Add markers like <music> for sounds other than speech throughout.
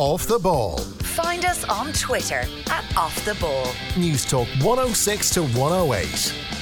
Off the Ball. Find us on Twitter at Off the Ball. News Talk 106 to 108.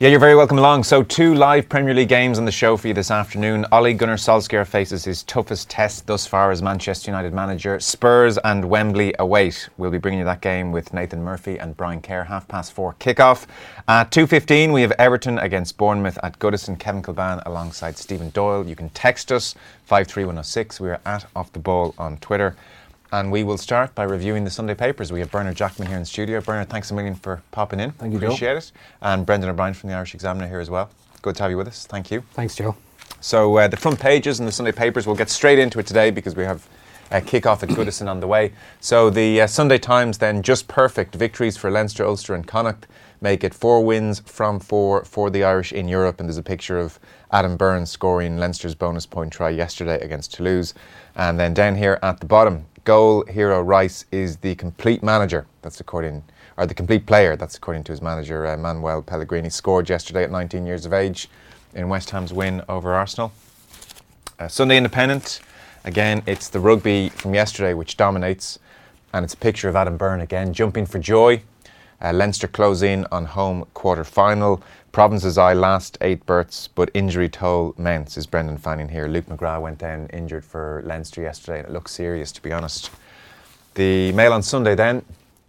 Yeah, you're very welcome along. So, two live Premier League games on the show for you this afternoon. Ole Gunnar Solskjaer faces his toughest test thus far as Manchester United manager. Spurs and Wembley await. We'll be bringing you that game with Nathan Murphy and Brian Kerr. Half past four kickoff. At 2.15, we have Everton against Bournemouth at Goodison. Kevin Kilbane alongside Stephen Doyle. You can text us 53106. We are at Off the Ball on Twitter. And we will start by reviewing the Sunday papers. We have Bernard Jackman here in the studio. Bernard, thanks a million for popping in. Thank you, Appreciate Joe. it. And Brendan O'Brien from the Irish Examiner here as well. Good to have you with us. Thank you. Thanks, Joe. So uh, the front pages in the Sunday papers, we'll get straight into it today because we have a kick-off at Goodison on the way. So the uh, Sunday Times then, just perfect victories for Leinster, Ulster and Connacht make it four wins from four for the Irish in Europe. And there's a picture of Adam Byrnes scoring Leinster's bonus point try yesterday against Toulouse. And then down here at the bottom, goal hero Rice is the complete manager. That's according, or the complete player. That's according to his manager uh, Manuel Pellegrini. Scored yesterday at 19 years of age in West Ham's win over Arsenal. Uh, Sunday Independent, again, it's the rugby from yesterday which dominates, and it's a picture of Adam Byrne again jumping for joy. Uh, Leinster close in on home quarter final. Province's eye last eight berths, but injury toll mounts, is Brendan Fanning here. Luke McGrath went down injured for Leinster yesterday, and it looks serious, to be honest. The Mail on Sunday then,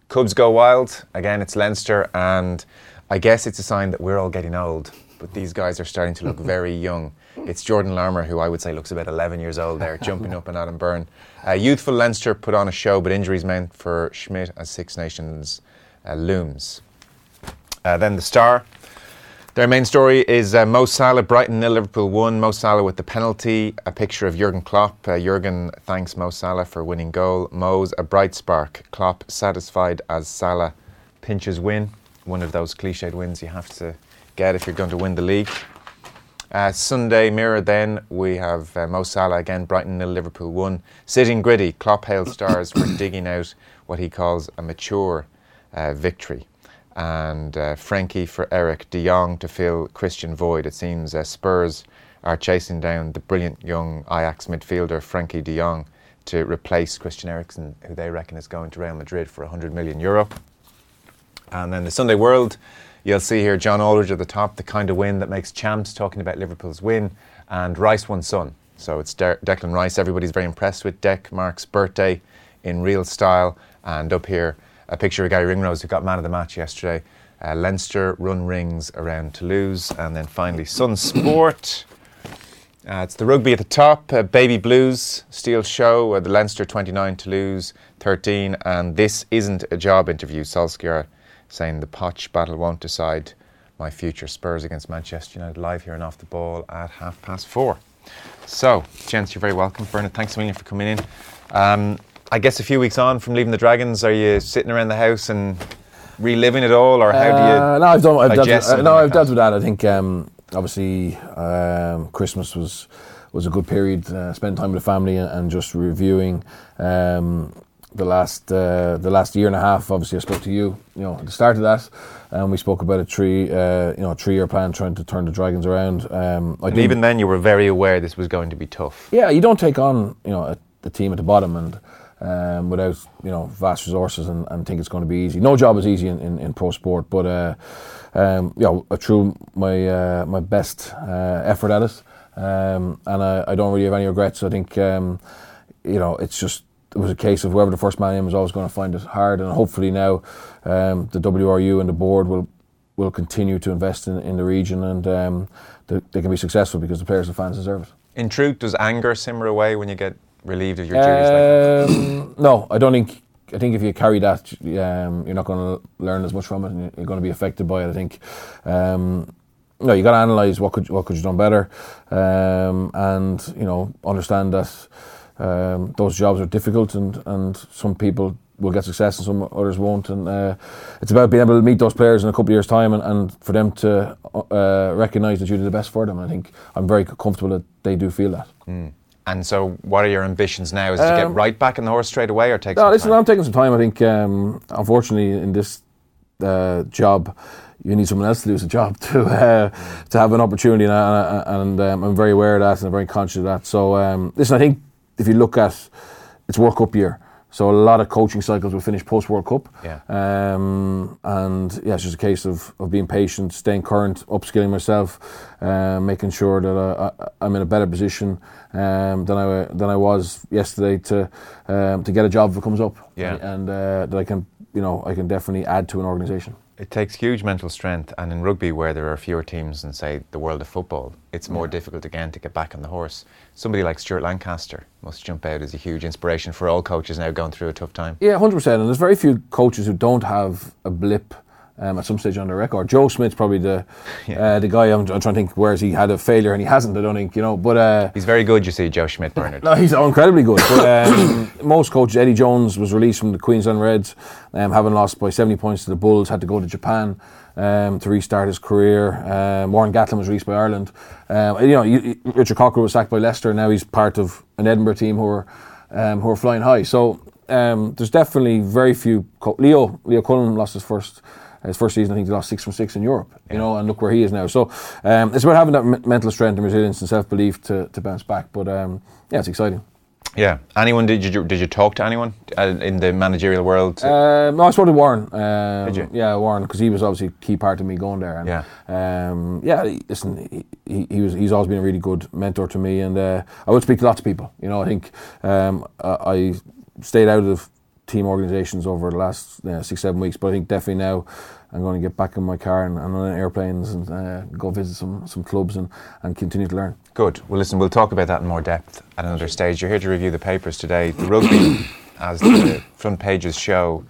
Cubs go wild. Again, it's Leinster, and I guess it's a sign that we're all getting old, but these guys are starting to look <laughs> very young. It's Jordan Larmour, who I would say looks about 11 years old there, jumping up on Adam Byrne. Uh, youthful Leinster put on a show, but injuries meant for Schmidt as Six Nations uh, looms. Uh, then the Star. Their main story is uh, Mo Salah, Brighton nil, Liverpool 1. Mo Salah with the penalty. A picture of Jurgen Klopp. Uh, Jurgen thanks Mo Salah for winning goal. Mo's a bright spark. Klopp satisfied as Salah pinches win. One of those cliched wins you have to get if you're going to win the league. Uh, Sunday Mirror then we have uh, Mo Salah again, Brighton nil, Liverpool 1. Sitting gritty, Klopp hails stars for <coughs> digging out what he calls a mature uh, victory and uh, Frankie for Eric De Jong to fill Christian void. It seems uh, Spurs are chasing down the brilliant young Ajax midfielder Frankie De Jong to replace Christian Eriksen, who they reckon is going to Real Madrid for 100 million euro. And then the Sunday World, you'll see here John Aldridge at the top, the kind of win that makes champs, talking about Liverpool's win, and Rice won son. So it's De- Declan Rice. Everybody's very impressed with Dec Mark's birthday in real style. And up here, a picture of Gary Ringrose, who got man of the match yesterday. Uh, Leinster run rings around Toulouse. And then finally, Sun Sport. Uh, it's the rugby at the top. Uh, Baby Blues, Steal Show, uh, the Leinster 29, Toulouse 13. And this isn't a job interview. Solskjaer saying the Poch battle won't decide my future. Spurs against Manchester United live here and off the ball at half past four. So, gents, you're very welcome. Bernard, thanks a million for coming in. Um, I guess a few weeks on from leaving the Dragons, are you sitting around the house and reliving it all, or how do you? Uh, no, I've done. I've dealt, with, uh, no, I've dealt with that. I think um, obviously um, Christmas was was a good period. Uh, spent time with the family and, and just reviewing um, the last uh, the last year and a half. Obviously, I spoke to you. You know, at the start of that, and we spoke about a three uh, you know three year plan trying to turn the Dragons around. Um, I And even then, you were very aware this was going to be tough. yeah, you don't take on you know a, the team at the bottom and um, without you know vast resources and, and think it's going to be easy. No job is easy in, in, in pro sport, but uh, um, you know I threw my uh, my best uh, effort at it, um, and I, I don't really have any regrets. I think um, you know it's just. It was a case of whoever the first man in was always going to find it hard, and hopefully now um, the WRU and the board will will continue to invest in, in the region, and um, they, they can be successful because the players and fans deserve it. In truth, does anger simmer away when you get relieved of your duties? Um, no, I don't think. I think if you carry that, um, you're not going to learn as much from it, and you're going to be affected by it. I think. Um, no, you got to analyse what could what could you done better, um, and you know understand that um, those jobs are difficult, and and some people will get success and some others won't, and uh, it's about being able to meet those players in a couple of years' time, and, and for them to uh, recognise that you did the best for them. I think I'm very comfortable that they do feel that. And so, what are your ambitions now? Is it to get Um, right back in the horse straight away, or take No, listen, time? I'm taking some time. I think, um, unfortunately, in this uh, job, you need someone else to do the job <laughs> to uh, to have an opportunity, and, I- and um, I'm very aware of that, and I'm very conscious of that. So, um, listen, I think if you look at it's World Cup year. So a lot of coaching cycles will finish post World Cup. Yeah. Um, and yeah, it's just a case of, of being patient, staying current, upskilling myself, uh, making sure that I, I'm in a better position um, than I than I was yesterday to um, to get a job if it comes up. Yeah. And uh, that I can you know I can definitely add to an organisation. It takes huge mental strength, and in rugby, where there are fewer teams than, say, the world of football, it's more difficult again to get back on the horse. Somebody like Stuart Lancaster must jump out as a huge inspiration for all coaches now going through a tough time. Yeah, hundred percent. And there's very few coaches who don't have a blip um, at some stage on the record. Joe Schmidt's probably the <laughs> uh, the guy I'm, I'm trying to think where's he had a failure and he hasn't. I don't think you know, but. Uh, He's very good, you see, Joe Schmidt, <laughs> Bernard. no, he's incredibly good. But um, <coughs> most coaches, Eddie Jones was released from the Queensland Reds, um, having lost by 70 points to the Bulls, had to go to Japan um, to restart his career. Um, Warren Gatland was released by Ireland. Um, you know, you, Richard Cockerill was sacked by Leicester. Now he's part of an Edinburgh team who are um, who are flying high. So um, there's definitely very few. Co- Leo Leo Cullen lost his first. His first season, I think he lost six from six in Europe, you know, and look where he is now. So um, it's about having that m- mental strength and resilience and self belief to, to bounce back. But um, yeah, it's exciting. Yeah. Anyone, did you, did you talk to anyone uh, in the managerial world? Um, no, I spoke to Warren. Um, Did you? Yeah, Warren, because he was obviously a key part of me going there. And, Yeah. Um, yeah. Listen, he, he, he was. He's always been a really good mentor to me, and uh, I would speak to lots of people. You know, I think um, I stayed out of team organisations over the last uh, six, seven weeks, but I think definitely now I'm going to get back in my car and, and on airplanes and uh, go visit some some clubs and, and continue to learn. Good. Well, listen, we'll talk about that in more depth at another stage. You're here to review the papers today. The rugby, <coughs> as the front pages show,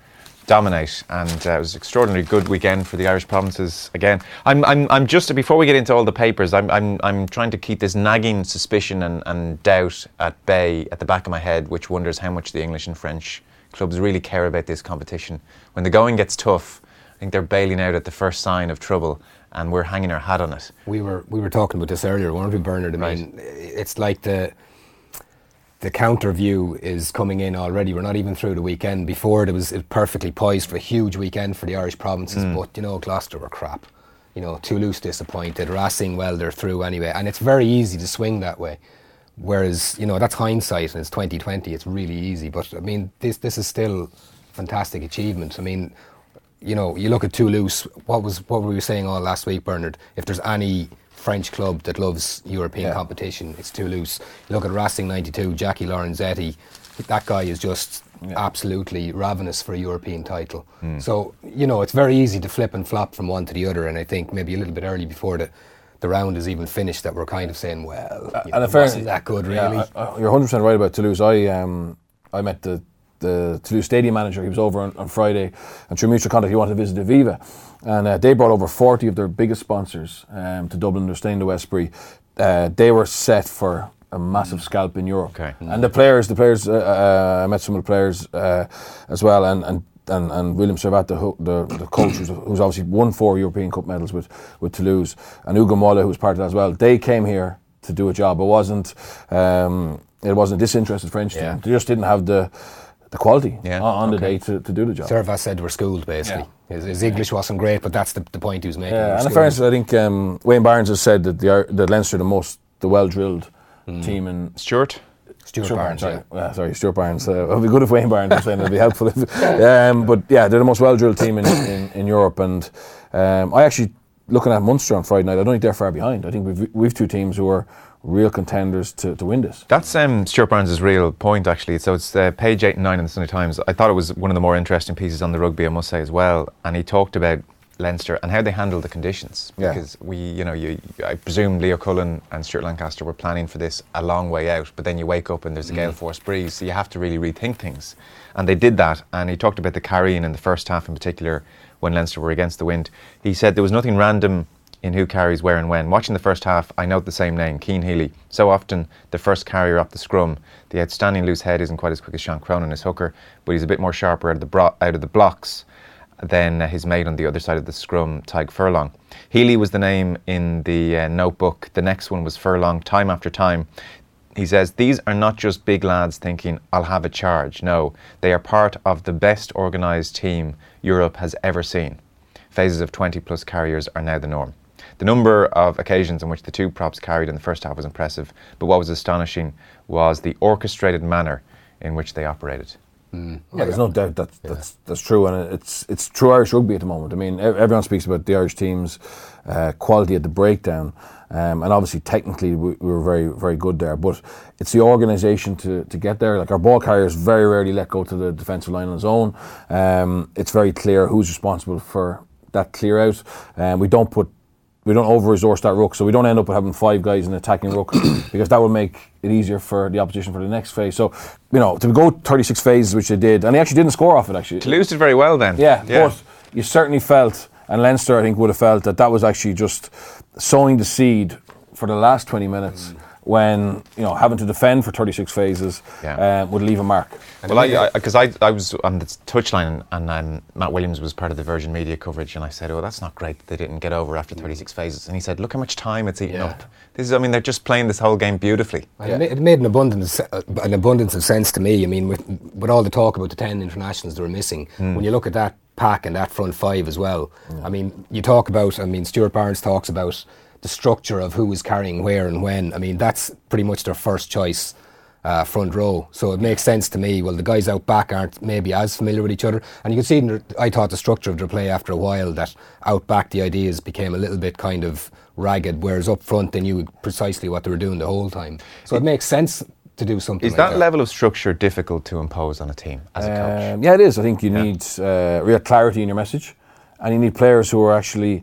dominate, and uh, it was an extraordinarily good weekend for the Irish provinces again. I'm, I'm, I'm just before we get into all the papers, I'm, I'm, I'm trying to keep this nagging suspicion and, and doubt at bay at the back of my head, which wonders how much the English and French clubs really care about this competition. When the going gets tough, I think they're bailing out at the first sign of trouble, and we're hanging our hat on it. We were we were talking about this earlier, weren't we, Bernard? I mean, it's like the the counter view is coming in already. We're not even through the weekend. Before it was perfectly poised for a huge weekend for the Irish provinces, mm. but you know Gloucester were crap. You know Toulouse disappointed. Racing well they're through anyway, and it's very easy to swing that way. Whereas you know that's hindsight and it's 2020. It's really easy, but I mean this this is still fantastic achievement. I mean you know, you look at Toulouse. What was what were we saying all last week, Bernard? If there's any French club that loves European Yeah. competition, it's Toulouse. You look at Racing '92, Jacky Lorenzetti. That guy is just absolutely ravenous for a European title. Hmm. So you know, it's very easy to flip and flop from one to the other. And I think maybe a little bit early before the the round is even finished, that we're kind of saying, well, you know, and it in fairness- wasn't that good, yeah, really. I- I- you're 100 percent right about Toulouse. I um I met the the Toulouse stadium manager. He was over on, on Friday, and through mutual contact, he wanted to visit Aviva, and uh, they brought over 40 of their biggest sponsors um, to Dublin. They're staying to Westbury. Uh, they were set for a massive scalp in Europe. Okay. And the players, the players, uh, uh, I met some of the players uh, as well, and and. And, and William Servat, the, the, the coach, who's, who's obviously won four European Cup medals with, with Toulouse, and Ugo Mola, who was part of that as well, they came here to do a job. It wasn't, um, it wasn't a disinterested French Yeah. team. They just didn't have the, the quality Yeah, on, on the day to, to do the job. Servat said we're schooled, basically. His, his English wasn't great, but that's the, the point he was making. Yeah, and in fairness, I think um, Wayne Barnes has said that the, Ir- the Leinster are the most, the well drilled Hmm. team in Stuart? Stuart, Barnes, sorry. yeah. Yeah, sorry, Stuart Barnes. Uh, it would be good if Wayne Barnes was saying it'd be helpful. If, <laughs> um, but yeah, they're the most well drilled team in, in, in Europe. And um, I actually, looking at Munster on Friday night, I don't think they're far behind. I think we've, we've two teams who are real contenders to, to win this. That's um, Stuart Barnes' real point, actually. So it's uh, page 8 and 9 in the Sunday Times. I thought it was one of the more interesting pieces on the rugby, I must say, as well. And he talked about Leinster and how they handled the conditions. Yeah. Because we, you know, you, I presume Leo Cullen and Stuart Lancaster were planning for this a long way out, but then you wake up and there's a gale mm. force breeze, so you have to really rethink things. And they did that. And he talked about the carrying in the first half in particular when Leinster were against the wind. He said there was nothing random in who carries where and when. Watching the first half, I note the same name, Cian Healy. So often, the first carrier up the scrum. The outstanding loose head isn't quite as quick as Sean Cronin, his hooker, but he's a bit more sharper out of the, bro- out of the blocks than his mate on the other side of the scrum, Tadhg Furlong. Healy was the name in the uh, notebook. The next one was Furlong, time after time. He says, These are not just big lads thinking, I'll have a charge. No, they are part of the best organised team Europe has ever seen. Phases of 20 plus carriers are now the norm. The number of occasions on which the two props carried in the first half was impressive, but what was astonishing was the orchestrated manner in which they operated. Yeah, there's no doubt that that's that's true, and it's it's true Irish rugby at the moment. I mean, everyone speaks about the Irish team's uh, quality at the breakdown, um, and obviously technically we, we were very very good there. But it's the organisation to to get there. Like our ball carriers very rarely let go to the defensive line on his own. Um, it's very clear who's responsible for that clear out, and we don't put we don't over resource that ruck, so we don't end up with having five guys in attacking ruck <coughs> because that would make it easier for the opposition for the next phase. So, you know, to go 36 phases, which they did, and they actually didn't score off it actually. Toulouse did very well then. Yeah, but you certainly felt, and Leinster I think would have felt that that was actually just sowing the seed for the last 20 minutes. When you know having to defend for 36 phases Yeah. um, would leave a mark. Well, I because I, I, was on the touchline and um, Matt Williams was part of the Virgin Media coverage, and I said, "Oh, that's not great that they didn't get over after 36 phases." And he said, "Look how much time it's eaten Yeah. up. This is, I mean, they're just playing this whole game beautifully." It ma- It made an abundance, uh, an abundance of sense to me. I mean, with with all the talk about the ten internationals that were missing, when you look at that pack and that front five as well, I mean, you talk about. I mean, Stuart Barnes talks about the structure of who was carrying where and when. I mean, that's pretty much their first choice. Uh, front row, so it makes sense to me. Well, the guys out back aren't maybe as familiar with each other, and you can see. In the, I thought the structure of their play after a while that out back the ideas became a little bit kind of ragged, whereas up front they knew precisely what they were doing the whole time. So it makes sense to do something. Is like that level of structure difficult to impose on a team as a coach? Um, yeah, it is. I think you need uh, real clarity in your message, and you need players who are actually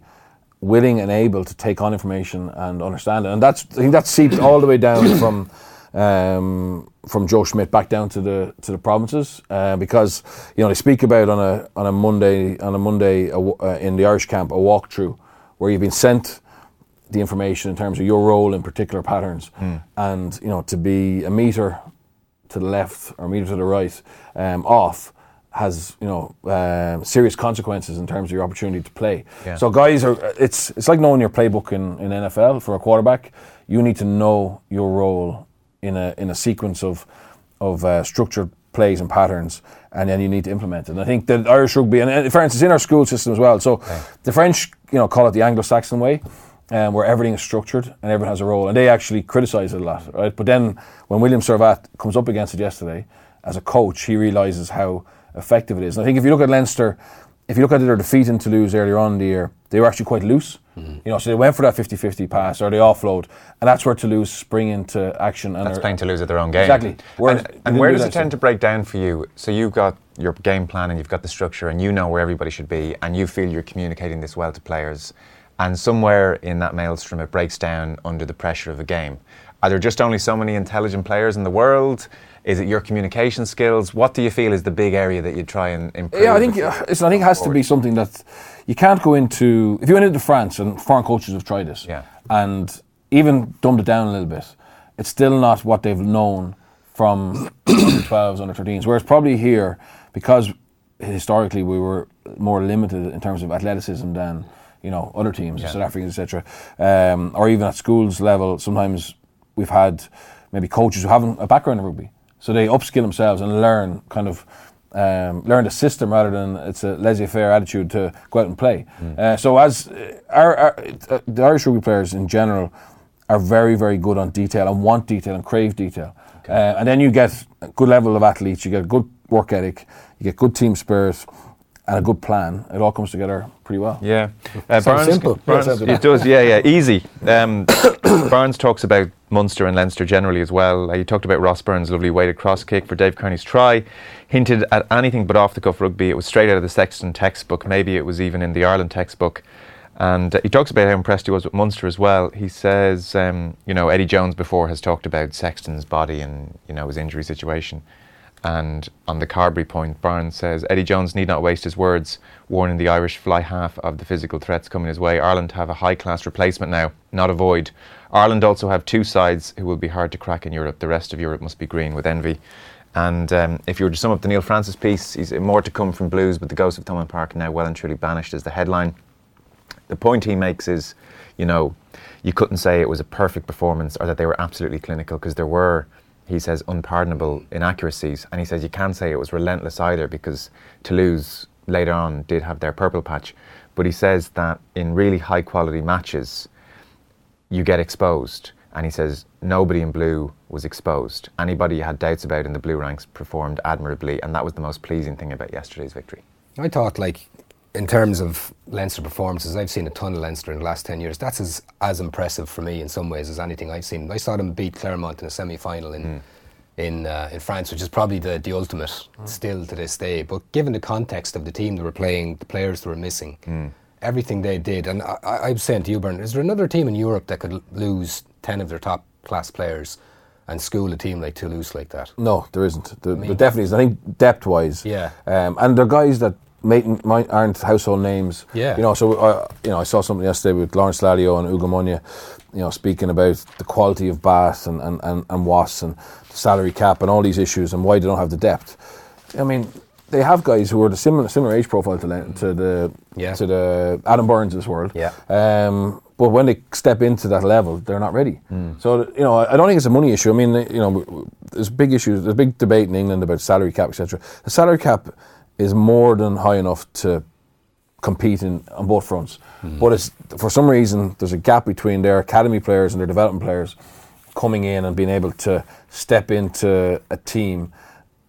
willing and able to take on information and understand it. And that's I think that seeps all the way down <coughs> from um, from Joe Schmidt back down to the to the provinces uh, because you know they speak about on a on a Monday on a Monday a, uh, in the Irish camp a walkthrough where you've been sent the information in terms of your role in particular patterns and you know to be a meter to the left or a meter to the right um, off has you know um serious consequences in terms of your opportunity to play. Yeah. So guys are it's it's like knowing your playbook in, in NFL for a quarterback. You need to know your role in a in a sequence of of uh, structured plays and patterns, and then you need to implement it. And I think that Irish rugby, and uh, for instance, in our school system as well. So the French, you know, call it the Anglo-Saxon way. Um, where everything is structured and everyone has a role, and they actually criticise it a lot, right? But then when William Servat comes up against it yesterday, as a coach, he realises how effective it is. And I think if you look at Leinster, if you look at their defeat in Toulouse earlier on in the year, they were actually quite loose. Mm-hmm. You know, so they went for that 50-50 pass or they offload, and that's where Toulouse spring into action. And That's playing to lose at their own game. Exactly. Whereas And, and where do does it tend to break down for you? So you've got your game plan and you've got the structure and you know where everybody should be and you feel you're communicating this well to players. And somewhere in that maelstrom it breaks down under the pressure of a game. Are there just only so many intelligent players in the world? Is it your communication skills? What do you feel is the big area that you try and improve? Yeah, I think uh, I think it has to be something that you can't go into. If you went into France and foreign coaches have tried this, Yeah. and even dumbed it down a little bit, it's still not what they've known from <coughs> under 12s, under 13s. Whereas probably here, because historically we were more limited in terms of athleticism than you know other teams, South Africans, etc., um, or even at schools level, sometimes we've had maybe coaches who haven't a background in rugby, so they upskill themselves and learn kind of um, learn the system rather than it's a laissez-faire attitude to go out and play. Uh, so as uh, our, our, uh, the Irish rugby players in general are very very good on detail and want detail and crave detail, uh, and then you get a good level of athletes, you get a good work ethic, you get good team spirit. And a good plan, it all comes together pretty well. Yeah, uh, Sounds simple. Barnes, Yeah, it does. Yeah, yeah, easy. Um, <coughs> Barnes talks about Munster and Leinster generally as well. Uh, he talked about Ross Byrne's lovely weighted cross kick for Dave Kearney's try. Hinted at anything but off the cuff rugby. It was straight out of the Sexton textbook. Maybe it was even in the Ireland textbook. And uh, he talks about how impressed he was with Munster as well. He says, um, you know, Eddie Jones before has talked about Sexton's body and you know his injury situation. And on the Carbery point, Barnes says Eddie Jones need not waste his words, warning the Irish fly half of the physical threats coming his way. Ireland have a high class replacement now, not a void. Ireland also have two sides who will be hard to crack in Europe. The rest of Europe must be green with envy. And um, if you were to sum up the Neil Francis piece, he's more to come from Blues, but the ghost of Thomond Park now well and truly banished is the headline the point he makes is, you know, you couldn't say it was a perfect performance or that they were absolutely clinical because there were, he says, unpardonable inaccuracies. And he says you can't say it was relentless either because Toulouse later on did have their purple patch. But he says that in really high quality matches, you get exposed. and he says nobody in blue was exposed. Anybody you had doubts about in the blue ranks performed admirably, and that was the most pleasing thing about yesterday's victory. I thought, like, in terms of Leinster performances, I've seen a ton of Leinster in the last 10 years. That's as, as impressive for me in some ways as anything I've seen. I saw them beat Clermont in a semi final in, in, uh, in France, which is probably the, the ultimate still to this day. But given the context of the team they were playing, the players they were missing, everything they did, and I, I, I'm saying to you, Bern, is there another team in Europe that could lose 10 of their top class players and school a team like Toulouse like that? No, there isn't. There, there definitely is. I think depth wise. Yeah. Um, and they're guys that mightn't, might, aren't household names. Yeah. You know, so uh, you know, I saw something yesterday with Lawrence Dallaglio and Ugo Monye, you know, speaking about the quality of Bath and, and, and, and Was and the salary cap and all these issues and why they don't have the depth. I mean, they have guys who are the similar similar age profile to, to the Yeah. to the Adam Byrne's world. Yeah. Um, but when they step into that level, they're not ready. So you know, I don't think it's a money issue. I mean, you know, there's big issues. There's a big debate in England about salary cap, etc. The salary cap is more than high enough to compete in, on both fronts. Mm-hmm. But it's for some reason there's a gap between their academy players and their development players coming in and being able to step into a team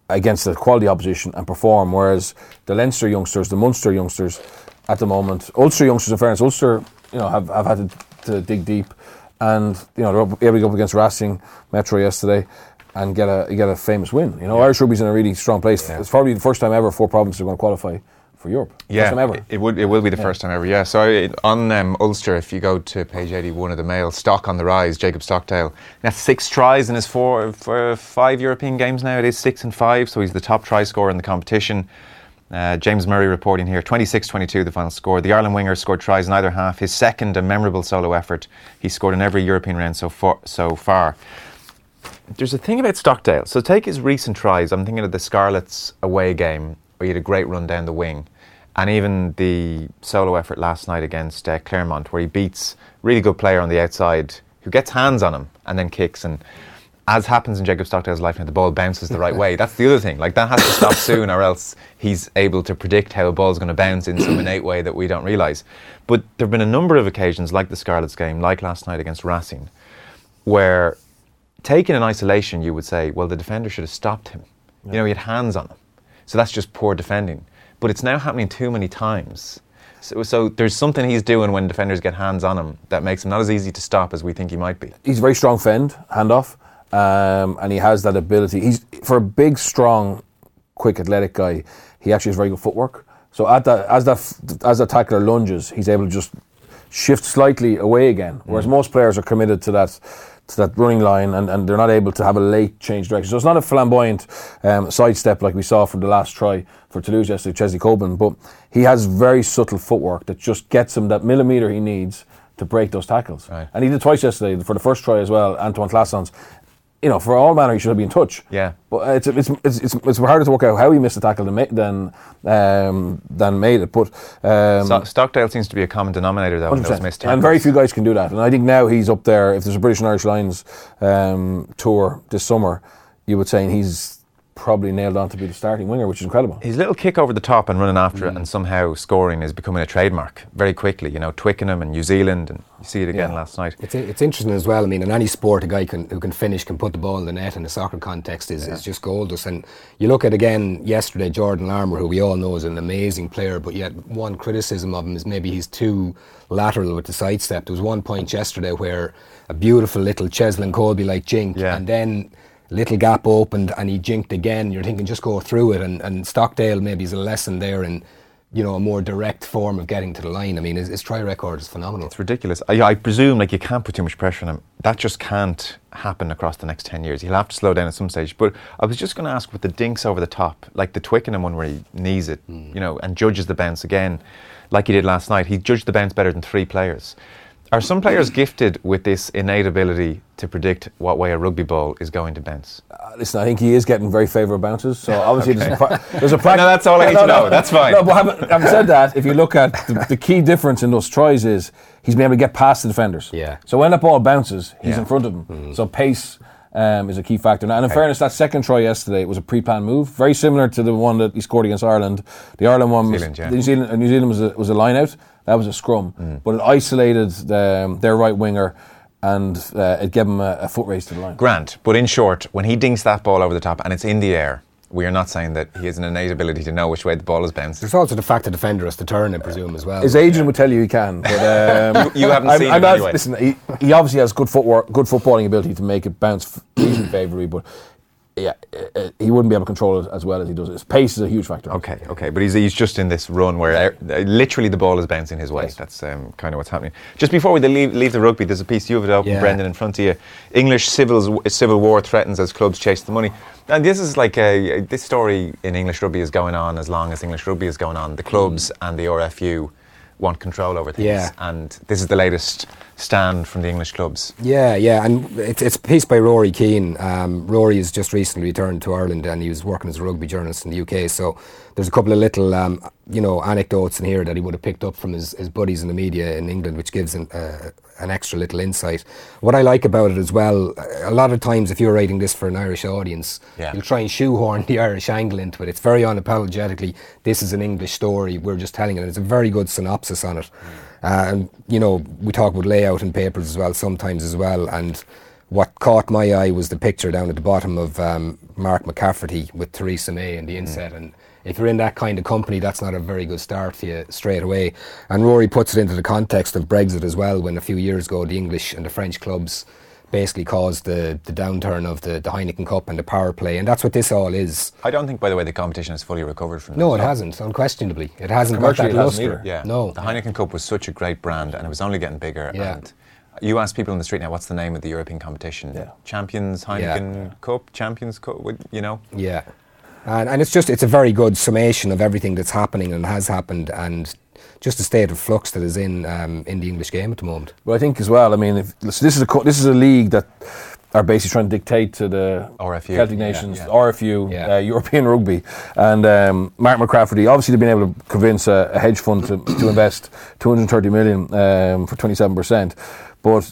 against a quality opposition and perform. Whereas the Leinster youngsters, the Munster youngsters, at the moment, Ulster youngsters, in fairness, Ulster, you know, have, have had to, to dig deep, and you know they're up- able to go up against Racing Metro yesterday. And get a get a famous win. You know, Irish rugby's in a really strong place. It's probably the first time ever four provinces are going to qualify for Europe. Yeah, first time ever. It, it would. It will be the first time ever. Yeah. So it, on um, Ulster, if you go to page eighty-one of the Mail, Stock on the rise. Jacob Stockdale. That's six tries in his four for five European games now. It is six and five, so he's the top try scorer in the competition. Uh, James Murray reporting here 26 22 the final score. The Ireland winger scored tries in either half. His second a memorable solo effort. He scored in every European round so far. So far. There's a thing about Stockdale. So take his recent tries. I'm thinking of the Scarlets away game where he had a great run down the wing, and even the solo effort last night against uh, Claremont where he beats really good player on the outside who gets hands on him and then kicks and. As happens in Jacob Stockdale's life now, the ball bounces the right way. That's the other thing. Like that has to stop <laughs> soon, or else he's able to predict how a ball's going to bounce in some innate way that we don't realise. But there have been a number of occasions, like the Scarlets game, like last night against Racing, where taken in isolation, you would say, well, the defender should have stopped him. You know, he had hands on him. So that's just poor defending. But it's now happening too many times. So, so there's something he's doing when defenders get hands on him that makes him not as easy to stop as we think he might be. he's a very strong fend, handoff, um, and he has that ability. He's for a big, strong, quick, athletic guy. He actually has very good footwork. So at that, as that as that tackler lunges, he's able to just shift slightly away again. Whereas most players are committed to that to that running line, and, and they're not able to have a late change direction. So it's not a flamboyant um, sidestep like we saw for the last try for Toulouse yesterday, Cheslin Kolbe, but he has very subtle footwork that just gets him that millimetre he needs to break those tackles. Right. And he did twice yesterday for the first try as well, Antoine Classons. You know, for all manner, he should have been in touch. Yeah. But it's, it's, it's, it's, it's harder to work out how he missed the tackle than, than, um, than made it. But um, So Stockdale seems to be a common denominator, though, those 100%. missed And very few guys can do that. And I think now he's up there. If there's a British and Irish Lions um, tour this summer, you would say he's probably nailed on to be the starting winger, which is incredible. His little kick over the top and running after it mm. and somehow scoring is becoming a trademark very quickly. You know, Twickenham and New Zealand, and you see it again Yeah. last night. It's, it's interesting as well. I mean, in any sport, a guy can, who can finish, can put the ball in the net in a soccer context is, is just goldust. And you look at again yesterday, Jordan Larmour, who we all know is an amazing player, but yet one criticism of him is maybe he's too lateral with the sidestep. There was one point yesterday where a beautiful little Cheslin Kolbe like jink, Yeah. and then little gap opened and he jinked again. You're thinking just go through it, and, and Stockdale maybe is a lesson there in you know a more direct form of getting to the line. I mean, his, his try record is phenomenal. It's ridiculous. I, I presume like you can't put too much pressure on him. That just can't happen across the next ten years. He'll have to slow down at some stage. But I was just going to ask with the dinks over the top, like the Twickenham one where he knees it, hmm. you know, and judges the bounce again, like he did last night. He judged the bounce better than three players. Are some players gifted with this innate ability to predict what way a rugby ball is going to bounce? Uh, listen, I think he is getting very favourable bounces. So obviously there's, a <laughs> pra- there's a <laughs> practice. No, that's all I <laughs> need to know. That's fine. No, but having, having said that, if you look at the, the key difference in those tries is he's been able to get past the defenders. Yeah. So when that ball bounces, he's Yeah. in front of them. So pace um, is a key factor. And in fairness, that second try yesterday was a pre-planned move, very similar to the one that he scored against Ireland. The Ireland one was Zealand, yeah. New Zealand. uh, New Zealand was a, was a line out. That was a scrum, but it isolated the, their right winger and uh, it gave him a, a foot race to the line. Grant, but in short, when he dinks that ball over the top and it's in the air, we are not saying that he has an innate ability to know which way the ball is bounced. There's also the fact the defender has to turn, I presume, as well. His agent would tell you he can, but <laughs> um, You- you haven't I'm- seen I'm him not- anyway. Listen, he, he obviously has good footwork, good footballing ability to make it bounce f- <clears throat> easily favourably, but yeah, uh, uh, he wouldn't be able to control it as well as he does. His pace is a huge factor. Okay, okay, but he's, he's just in this run where uh, literally the ball is bouncing his way. Yes. That's um, kind of what's happening. Just before we leave, leave the rugby, there's a piece you have it open, Yeah. Brendan, in front of you. English civil civil war threatens as clubs chase the money. And this is like a, this story in English rugby is going on as long as English rugby is going on. The clubs and the RFU want control over things, Yeah. and this is the latest stand from the English clubs. Yeah, yeah, and it's, it's a piece by Rory Keane. Um, Rory has just recently returned to Ireland and he was working as a rugby journalist in the UK. So there's a couple of little, um, you know, anecdotes in here that he would have picked up from his, his buddies in the media in England, which gives an, uh, an extra little insight. What I like about it as well, a lot of times if you're writing this for an Irish audience, Yeah. you'll try and shoehorn <laughs> the Irish angle into it. It's very unapologetically, this is an English story, we're just telling it. It's a very good synopsis on it. Uh, and, you know, we talk about layout in papers as well, sometimes as well. And what caught my eye was the picture down at the bottom of um, Mark McCafferty with Theresa May in the inset. And if you're in that kind of company, that's not a very good start for you straight away. And Rory puts it into the context of Brexit as well, when a few years ago the English and the French clubs basically caused the, the downturn of the, the Heineken Cup and the power play. And that's what this all is. I don't think, by the way, the competition has fully recovered from No, it hasn't, unquestionably. It hasn't got that luster. Yeah. No. The Heineken Cup was such a great brand and it was only getting bigger. Yeah. And you ask people in the street now, what's the name of the European competition? Yeah. Champions Heineken Cup, Champions Cup, you know? Yeah, and and it's just it's a very good summation of everything that's happening and has happened, and just the state of flux that is in um, in the English game at the moment. But I think as well. I mean, if, listen, this is a this is a league that are basically trying to dictate to the RFU, Celtic yeah, Nations, yeah. RFU, Yeah. uh, European <laughs> rugby, and um, Mark McCafferty. Obviously, they've been able to convince a, a hedge fund to, to invest 230 million um, for 27 percent. But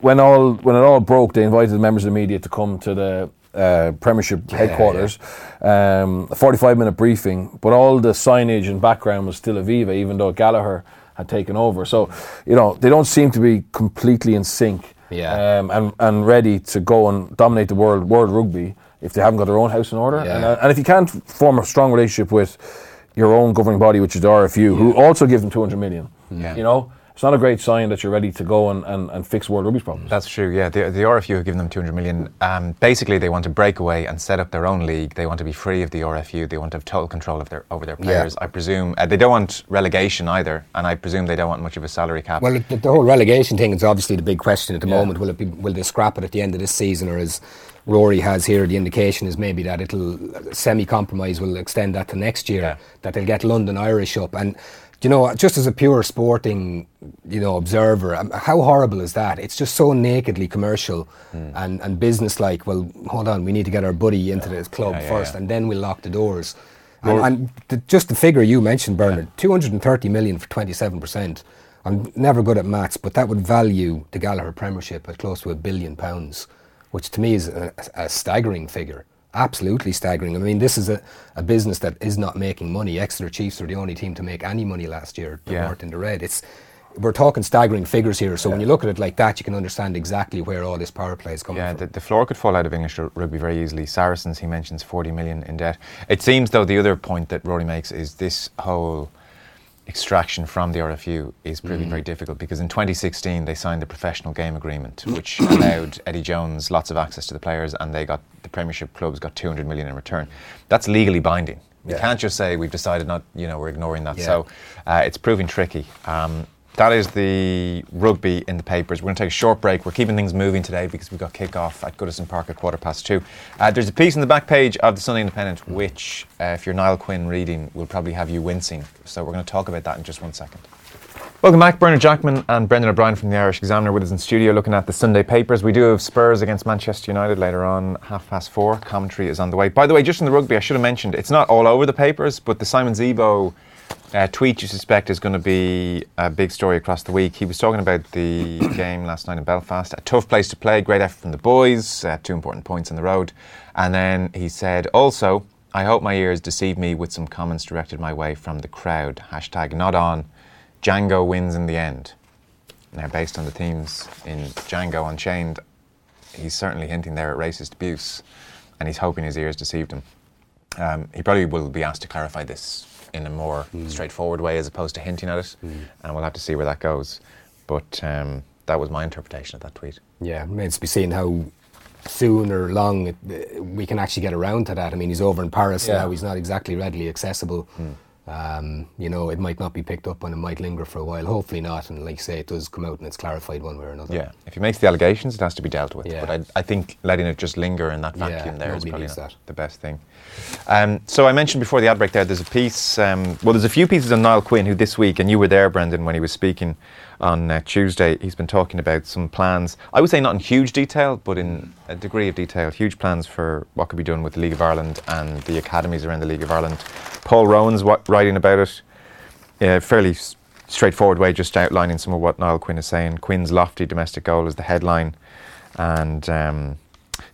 when all when it all broke, they invited the members of the media to come to the uh, Premiership headquarters. Um, a 45 minute briefing, but all the signage and background was still Aviva, even though Gallagher had taken over. So, you know, they don't seem to be completely in sync Yeah. um, and, and ready to go and dominate the world world rugby if they haven't got their own house in order. Yeah. And, uh, and if you can't form a strong relationship with your own governing body, which is the RFU, who also give them 200 million, Yeah. you know, it's not a great sign that you're ready to go and, and, and fix world rugby's problems. That's true, yeah. The, the RFU have given them 200 million. Um, basically, they want to break away and set up their own league. They want to be free of the RFU. They want to have total control of their, over their players. I presume uh, they don't want relegation either, and I presume they don't want much of a salary cap. Well, the, the whole relegation thing is obviously the big question at the Yeah. moment. Will it be will they scrap it at the end of this season, or as Rory has here, the indication is maybe that it'll semi-compromise will extend that to next year. Yeah. That they'll get London Irish up and. You know, just as a pure sporting, you know, observer, um, how horrible is that? It's just so nakedly commercial Hmm. and, and business-like. Well, hold on, we need to get our buddy into this club Yeah, yeah, first, yeah. and then we'll lock the doors. And, and the, just the figure you mentioned, Bernard, 230 million for 27%. I'm never good at maths, but that would value the Gallagher Premiership at close to a billion pounds, which to me is a, a staggering figure. Absolutely staggering. I mean, this is a, a business that is not making money. Exeter Chiefs are the only team to make any money last year. They Yeah. weren't in the red. It's we're talking staggering figures here. So when you look at it like that, you can understand exactly where all this power play is coming Yeah, from. the, the floor could fall out of English rugby very easily. Saracens, he mentions 40 million in debt. It seems, though, the other point that Rory makes is this whole extraction from the RFU is proving Mm. very difficult because in 2016 they signed the professional game agreement, <clears throat> which allowed Eddie Jones lots of access to the players, and they got the Premiership clubs got 200 million in return. That's legally binding. You Yeah. can't just say we've decided not, you know, we're ignoring that. Yeah. So uh, it's proving tricky. Um, that is the rugby in the papers. We're going to take a short break. We're keeping things moving today because we've got kick-off at Goodison Park at quarter past two. Uh, there's a piece in the back page of the Sunday Independent which, uh, if you're Niall Quinn reading, will probably have you wincing. So we're going to talk about that in just one second. Welcome back, Bernard Jackman and Brendan O'Brien from the Irish Examiner with us in studio looking at the Sunday papers. We do have Spurs against Manchester United later on, half past four. Commentary is on the way. By the way, just in the rugby, I should have mentioned, it's not all over the papers, but the Simon Zebo uh, tweet you suspect is going to be a big story across the week. He was talking about the <coughs> game last night in Belfast. A tough place to play, great effort from the boys, uh, two important points on the road. And then he said, also, I hope my ears deceive me with some comments directed my way from the crowd. Hashtag not on. Django wins in the end. Now, based on the themes in Django Unchained, he's certainly hinting there at racist abuse, and he's hoping his ears deceived him. Um, he probably will be asked to clarify this in a more hmm. straightforward way as opposed to hinting at it, hmm. and we'll have to see where that goes. But um, that was my interpretation of that tweet. Yeah, remains to be seen how soon or long it, we can actually get around to that. I mean, he's over in Paris Yeah. now. He's not exactly readily accessible. Hmm. Um, you know, it might not be picked up and it might linger for a while. Hopefully not. And like you say, it does come out and it's clarified one way or another. Yeah, if he makes the allegations, it has to be dealt with. Yeah. But I, I think letting it just linger in that Yeah, vacuum there is probably the best thing. Um, so I mentioned before the ad break there, there's a piece, um, well, there's a few pieces on Niall Quinn, who this week, and you were there, Brendan, when he was speaking on uh, Tuesday, he's been talking about some plans, I would say not in huge detail, but in a degree of detail, huge plans for what could be done with the League of Ireland and the academies around the League of Ireland. Paul Rowan's wa- writing about it in a fairly s- straightforward way, just outlining some of what Niall Quinn is saying. Quinn's lofty domestic goal is the headline. And um,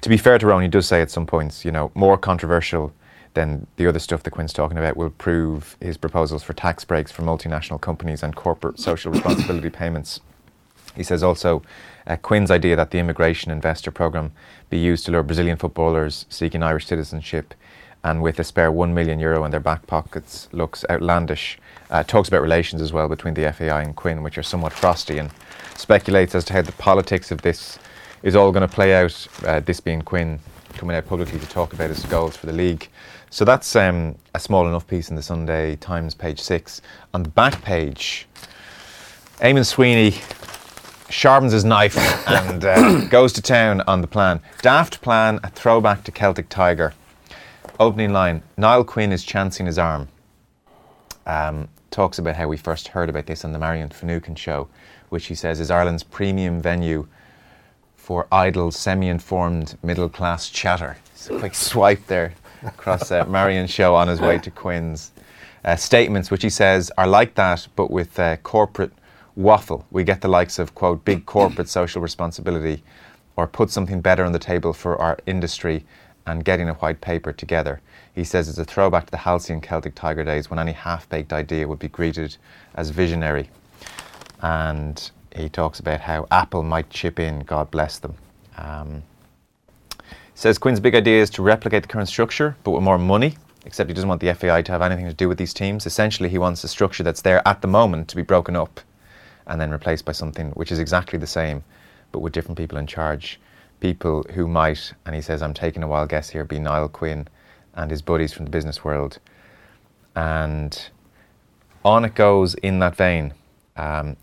to be fair to Rowan, he does say at some points, you know, more controversial than the other stuff that Quinn's talking about will prove his proposals for tax breaks for multinational companies and corporate social <coughs> responsibility payments. He says also uh, Quinn's idea that the immigration investor program be used to lure Brazilian footballers seeking Irish citizenship and with a spare 1 million euro in their back pockets looks outlandish. Uh, talks about relations as well between the FAI and Quinn, which are somewhat frosty, and speculates as to how the politics of this is all going to play out. Uh, this being Quinn coming out publicly to talk about his goals for the league. So that's um, a small enough piece in the Sunday Times, page six. On the back page, Eamonn Sweeney sharpens his knife <laughs> and uh, goes to town on the plan. Daft plan, a throwback to Celtic Tiger. Opening line Niall Quinn is chancing his arm. Um, talks about how we first heard about this on the Marion Finucane show, which he says is Ireland's premium venue for idle, semi informed, middle class chatter. It's a quick swipe there across uh, Marion's show on his way to Quinn's. Uh, statements, which he says are like that, but with uh, corporate waffle. We get the likes of, quote, big corporate social responsibility or put something better on the table for our industry and getting a white paper together. He says it's a throwback to the halcyon Celtic Tiger days when any half baked idea would be greeted as visionary. And he talks about how Apple might chip in, God bless them. Um, says Quinn's big idea is to replicate the current structure, but with more money, except he doesn't want the FAI to have anything to do with these teams. Essentially, he wants the structure that's there at the moment to be broken up and then replaced by something which is exactly the same, but with different people in charge. People who might, and he says, I'm taking a wild guess here, be Niall Quinn and his buddies from the business world. And on it goes in that vein. Um,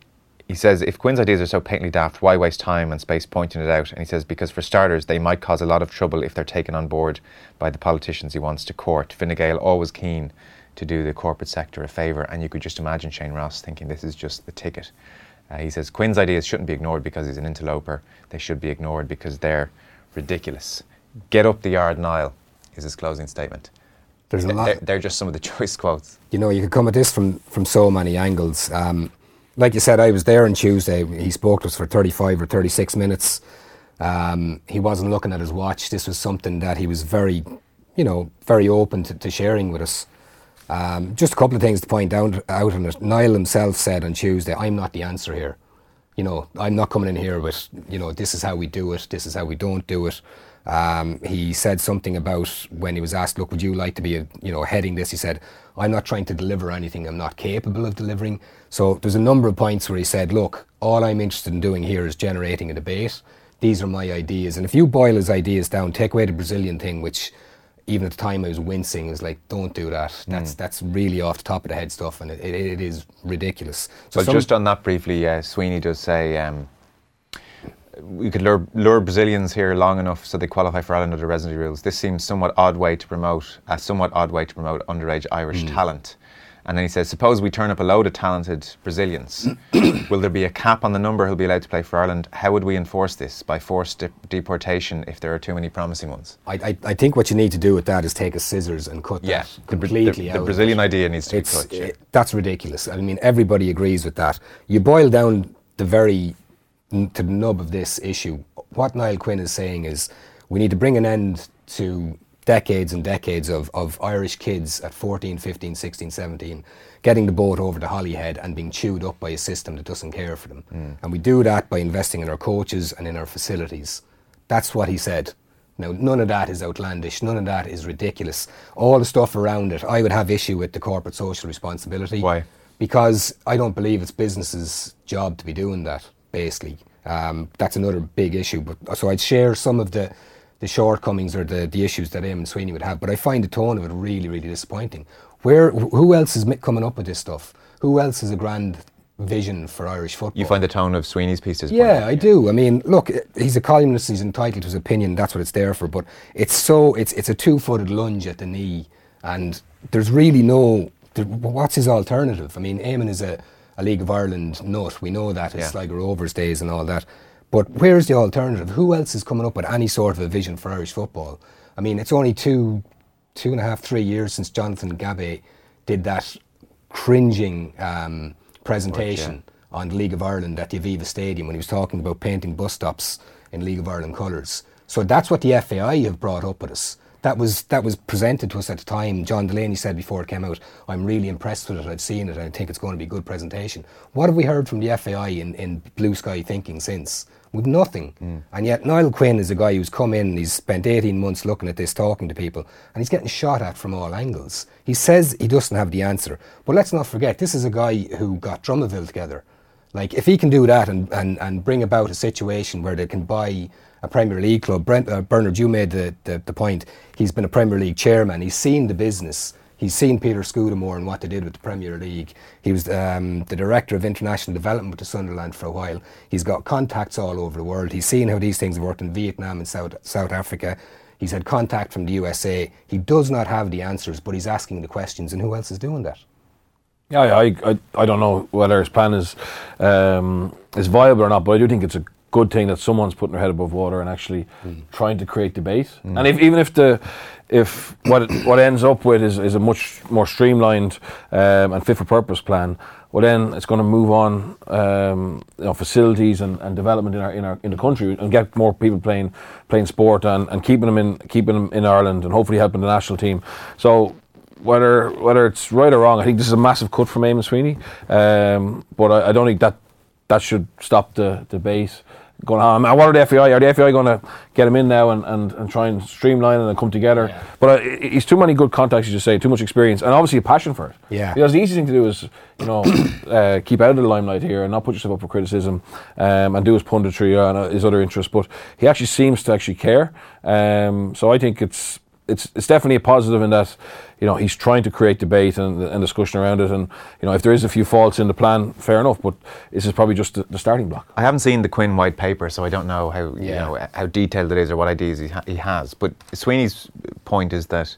he says, if Quinn's ideas are so patently daft, why waste time and space pointing it out? And he says, because for starters, they might cause a lot of trouble if they're taken on board by the politicians he wants to court. Fine Gael always keen to do the corporate sector a favour, and you could just imagine Shane Ross thinking this is just the ticket. Uh, he says Quinn's ideas shouldn't be ignored because he's an interloper. They should be ignored because they're ridiculous. Get up the yard, Niall, is his closing statement. There's a lot. They're, they're just some of the <laughs> choice quotes. you know, you could come at this from, from so many angles. Um, like you said, I was there on Tuesday. He spoke to us for 35 or 36 minutes. Um, he wasn't looking at his watch. This was something that he was very, you know, very open to, to sharing with us. Um, just a couple of things to point out, out on it. Niall himself said on Tuesday, I'm not the answer here. You know, I'm not coming in here with, you know, this is how we do it, this is how we don't do it. Um, he said something about when he was asked, look, would you like to be, a, you know, heading this? He said, I'm not trying to deliver anything I'm not capable of delivering. So there's a number of points where he said, look, all I'm interested in doing here is generating a debate. These are my ideas. And if you boil his ideas down, take away the Brazilian thing, which even at the time I was wincing, is like, don't do that. That's that's really off the top of the head stuff, and it, it, it is ridiculous. So just on that briefly, uh, Sweeney does say um, we could lure, lure Brazilians here long enough so they qualify for Ireland under residency rules. This seems somewhat odd way to promote a somewhat odd way to promote underage Irish hmm. talent. And then he says, suppose we turn up a load of talented Brazilians. <coughs> Will there be a cap on the number who'll be allowed to play for Ireland? How would we enforce this? By forced de- deportation if there are too many promising ones? I, I, I think what you need to do with that is take a scissors and cut Yeah, that the, completely the, out. the Brazilian idea needs to It's, be cut. yeah. it- that's ridiculous. I mean, everybody agrees with that. You boil down the very to the nub of this issue. What Niall Quinn is saying is we need to bring an end to decades and decades of, of Irish kids at 14, 15, 16, 17 getting the boat over the Holyhead and being chewed up by a system that doesn't care for them. Mm. And we do that by investing in our coaches and in our facilities. That's what he said. Now, none of that is outlandish. None of that is ridiculous. All the stuff around it, I would have issue with the corporate social responsibility. Why? Because I don't believe it's business's job to be doing that. Basically, um, that's another big issue. But so I'd share some of the the shortcomings or the, the issues that Eamonn Sweeney would have. But I find the tone of it really, really disappointing. Where who else is coming up with this stuff? Who else has a grand vision for Irish football? You find the tone of Sweeney's piece is Yeah, I do. I mean, look, he's a columnist. He's entitled to his opinion. That's what it's there for. But it's so it's it's a two-footed lunge at the knee, and there's really no. There, what's his alternative? I mean, Eamonn is a, a League of Ireland nut. We know that. It's Yeah. Sligo Rovers days and all that. But where's the alternative? Who else is coming up with any sort of a vision for Irish football? I mean, it's only two, two and a half, three years since Jonathan Gabay did that cringing um, presentation on the League of Ireland at the Aviva Stadium when he was talking about painting bus stops in League of Ireland colours. So that's what the FAI have brought up with us. That was that was presented to us at the time. John Delaney said before it came out, "I'm really impressed with it. I've seen it. and I think it's going to be a good presentation." What have we heard from the FAI in, in blue sky thinking since? With nothing. Hmm. And yet Niall Quinn is a guy who's come in. He's spent 18 months looking at this, talking to people, and he's getting shot at from all angles. He says he doesn't have the answer, but let's not forget this is a guy who got Drumaville together. Like, if he can do that and, and, and bring about a situation where they can buy a Premier League club, Brent, uh, Bernard, you made the, the, the point. He's been a Premier League chairman. He's seen the business. He's seen Peter Scudamore and what they did with the Premier League. He was um, the director of international development with the Sunderland for a while. He's got contacts all over the world. He's seen how these things worked in Vietnam and South, South Africa. He's had contact from the USA. He does not have the answers, but he's asking the questions. And who else is doing that? Yeah, I, I, I don't know whether his plan is um, is viable or not, but I do think it's a good thing that someone's putting their head above water and actually trying to create debate. And if, even if the if what it, what ends up with is, is a much more streamlined um, and fit for purpose plan, well then it's going to move on um, you know, facilities and, and development in our in our in the country and get more people playing playing sport and, and keeping them in keeping them in Ireland and hopefully helping the national team. So whether whether it's right or wrong, I think this is a massive cut from Eamonn Sweeney. Um, but I, I don't think that that should stop the debate going on. And what are the FAI? Are the FAI going to get him in now and, and, and try and streamline and come together? But uh, he's too many good contacts, you just say, too much experience, and obviously a passion for it. Yeah. Because the easy thing to do is, you know, <coughs> uh, keep out of the limelight here and not put yourself up for criticism um, and do his punditry and uh, his other interests. But he actually seems to actually care. Um, so I think it's it's it's definitely a positive in that you know he's trying to create debate and, and discussion around it and you know if there is a few faults in the plan fair enough but this is probably just the, the starting block I haven't seen the Quinn white paper, so I don't know how you know how detailed it is or what ideas he, ha- he has. But Sweeney's point is that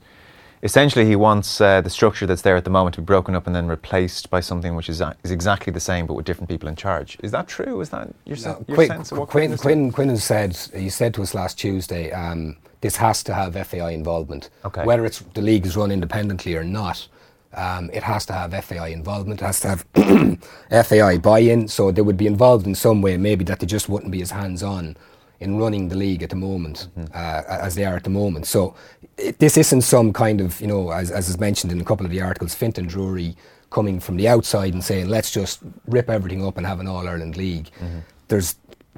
essentially he wants uh, the structure that's there at the moment to be broken up and then replaced by something which is a- is exactly the same but with different people in charge. Is that true? Is that your, sen- your Quinn, sense of what Quinn, Quinn, Quinn has said, he said to us last Tuesday, um, this has to have FAI involvement. Okay. Whether it's the league is run independently or not, um, it has to have FAI involvement. It has to have <clears throat> FAI buy-in, so they would be involved in some way. Maybe that they just wouldn't be as hands-on in running the league at the moment Mm-hmm. uh, as they are at the moment. So it, this isn't some kind of, you know, as, as is mentioned in a couple of the articles, Fintan Drury coming from the outside and saying, let's just rip everything up and have an All-Ireland league. Mm-hmm. There's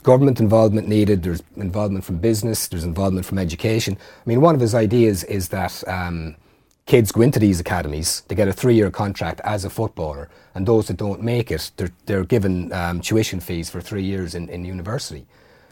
government involvement needed, there's involvement from business, there's involvement from education. I mean, one of his ideas is that um, kids go into these academies, they get a three-year contract as a footballer, and those that don't make it, they're, they're given um, tuition fees for three years in, in university.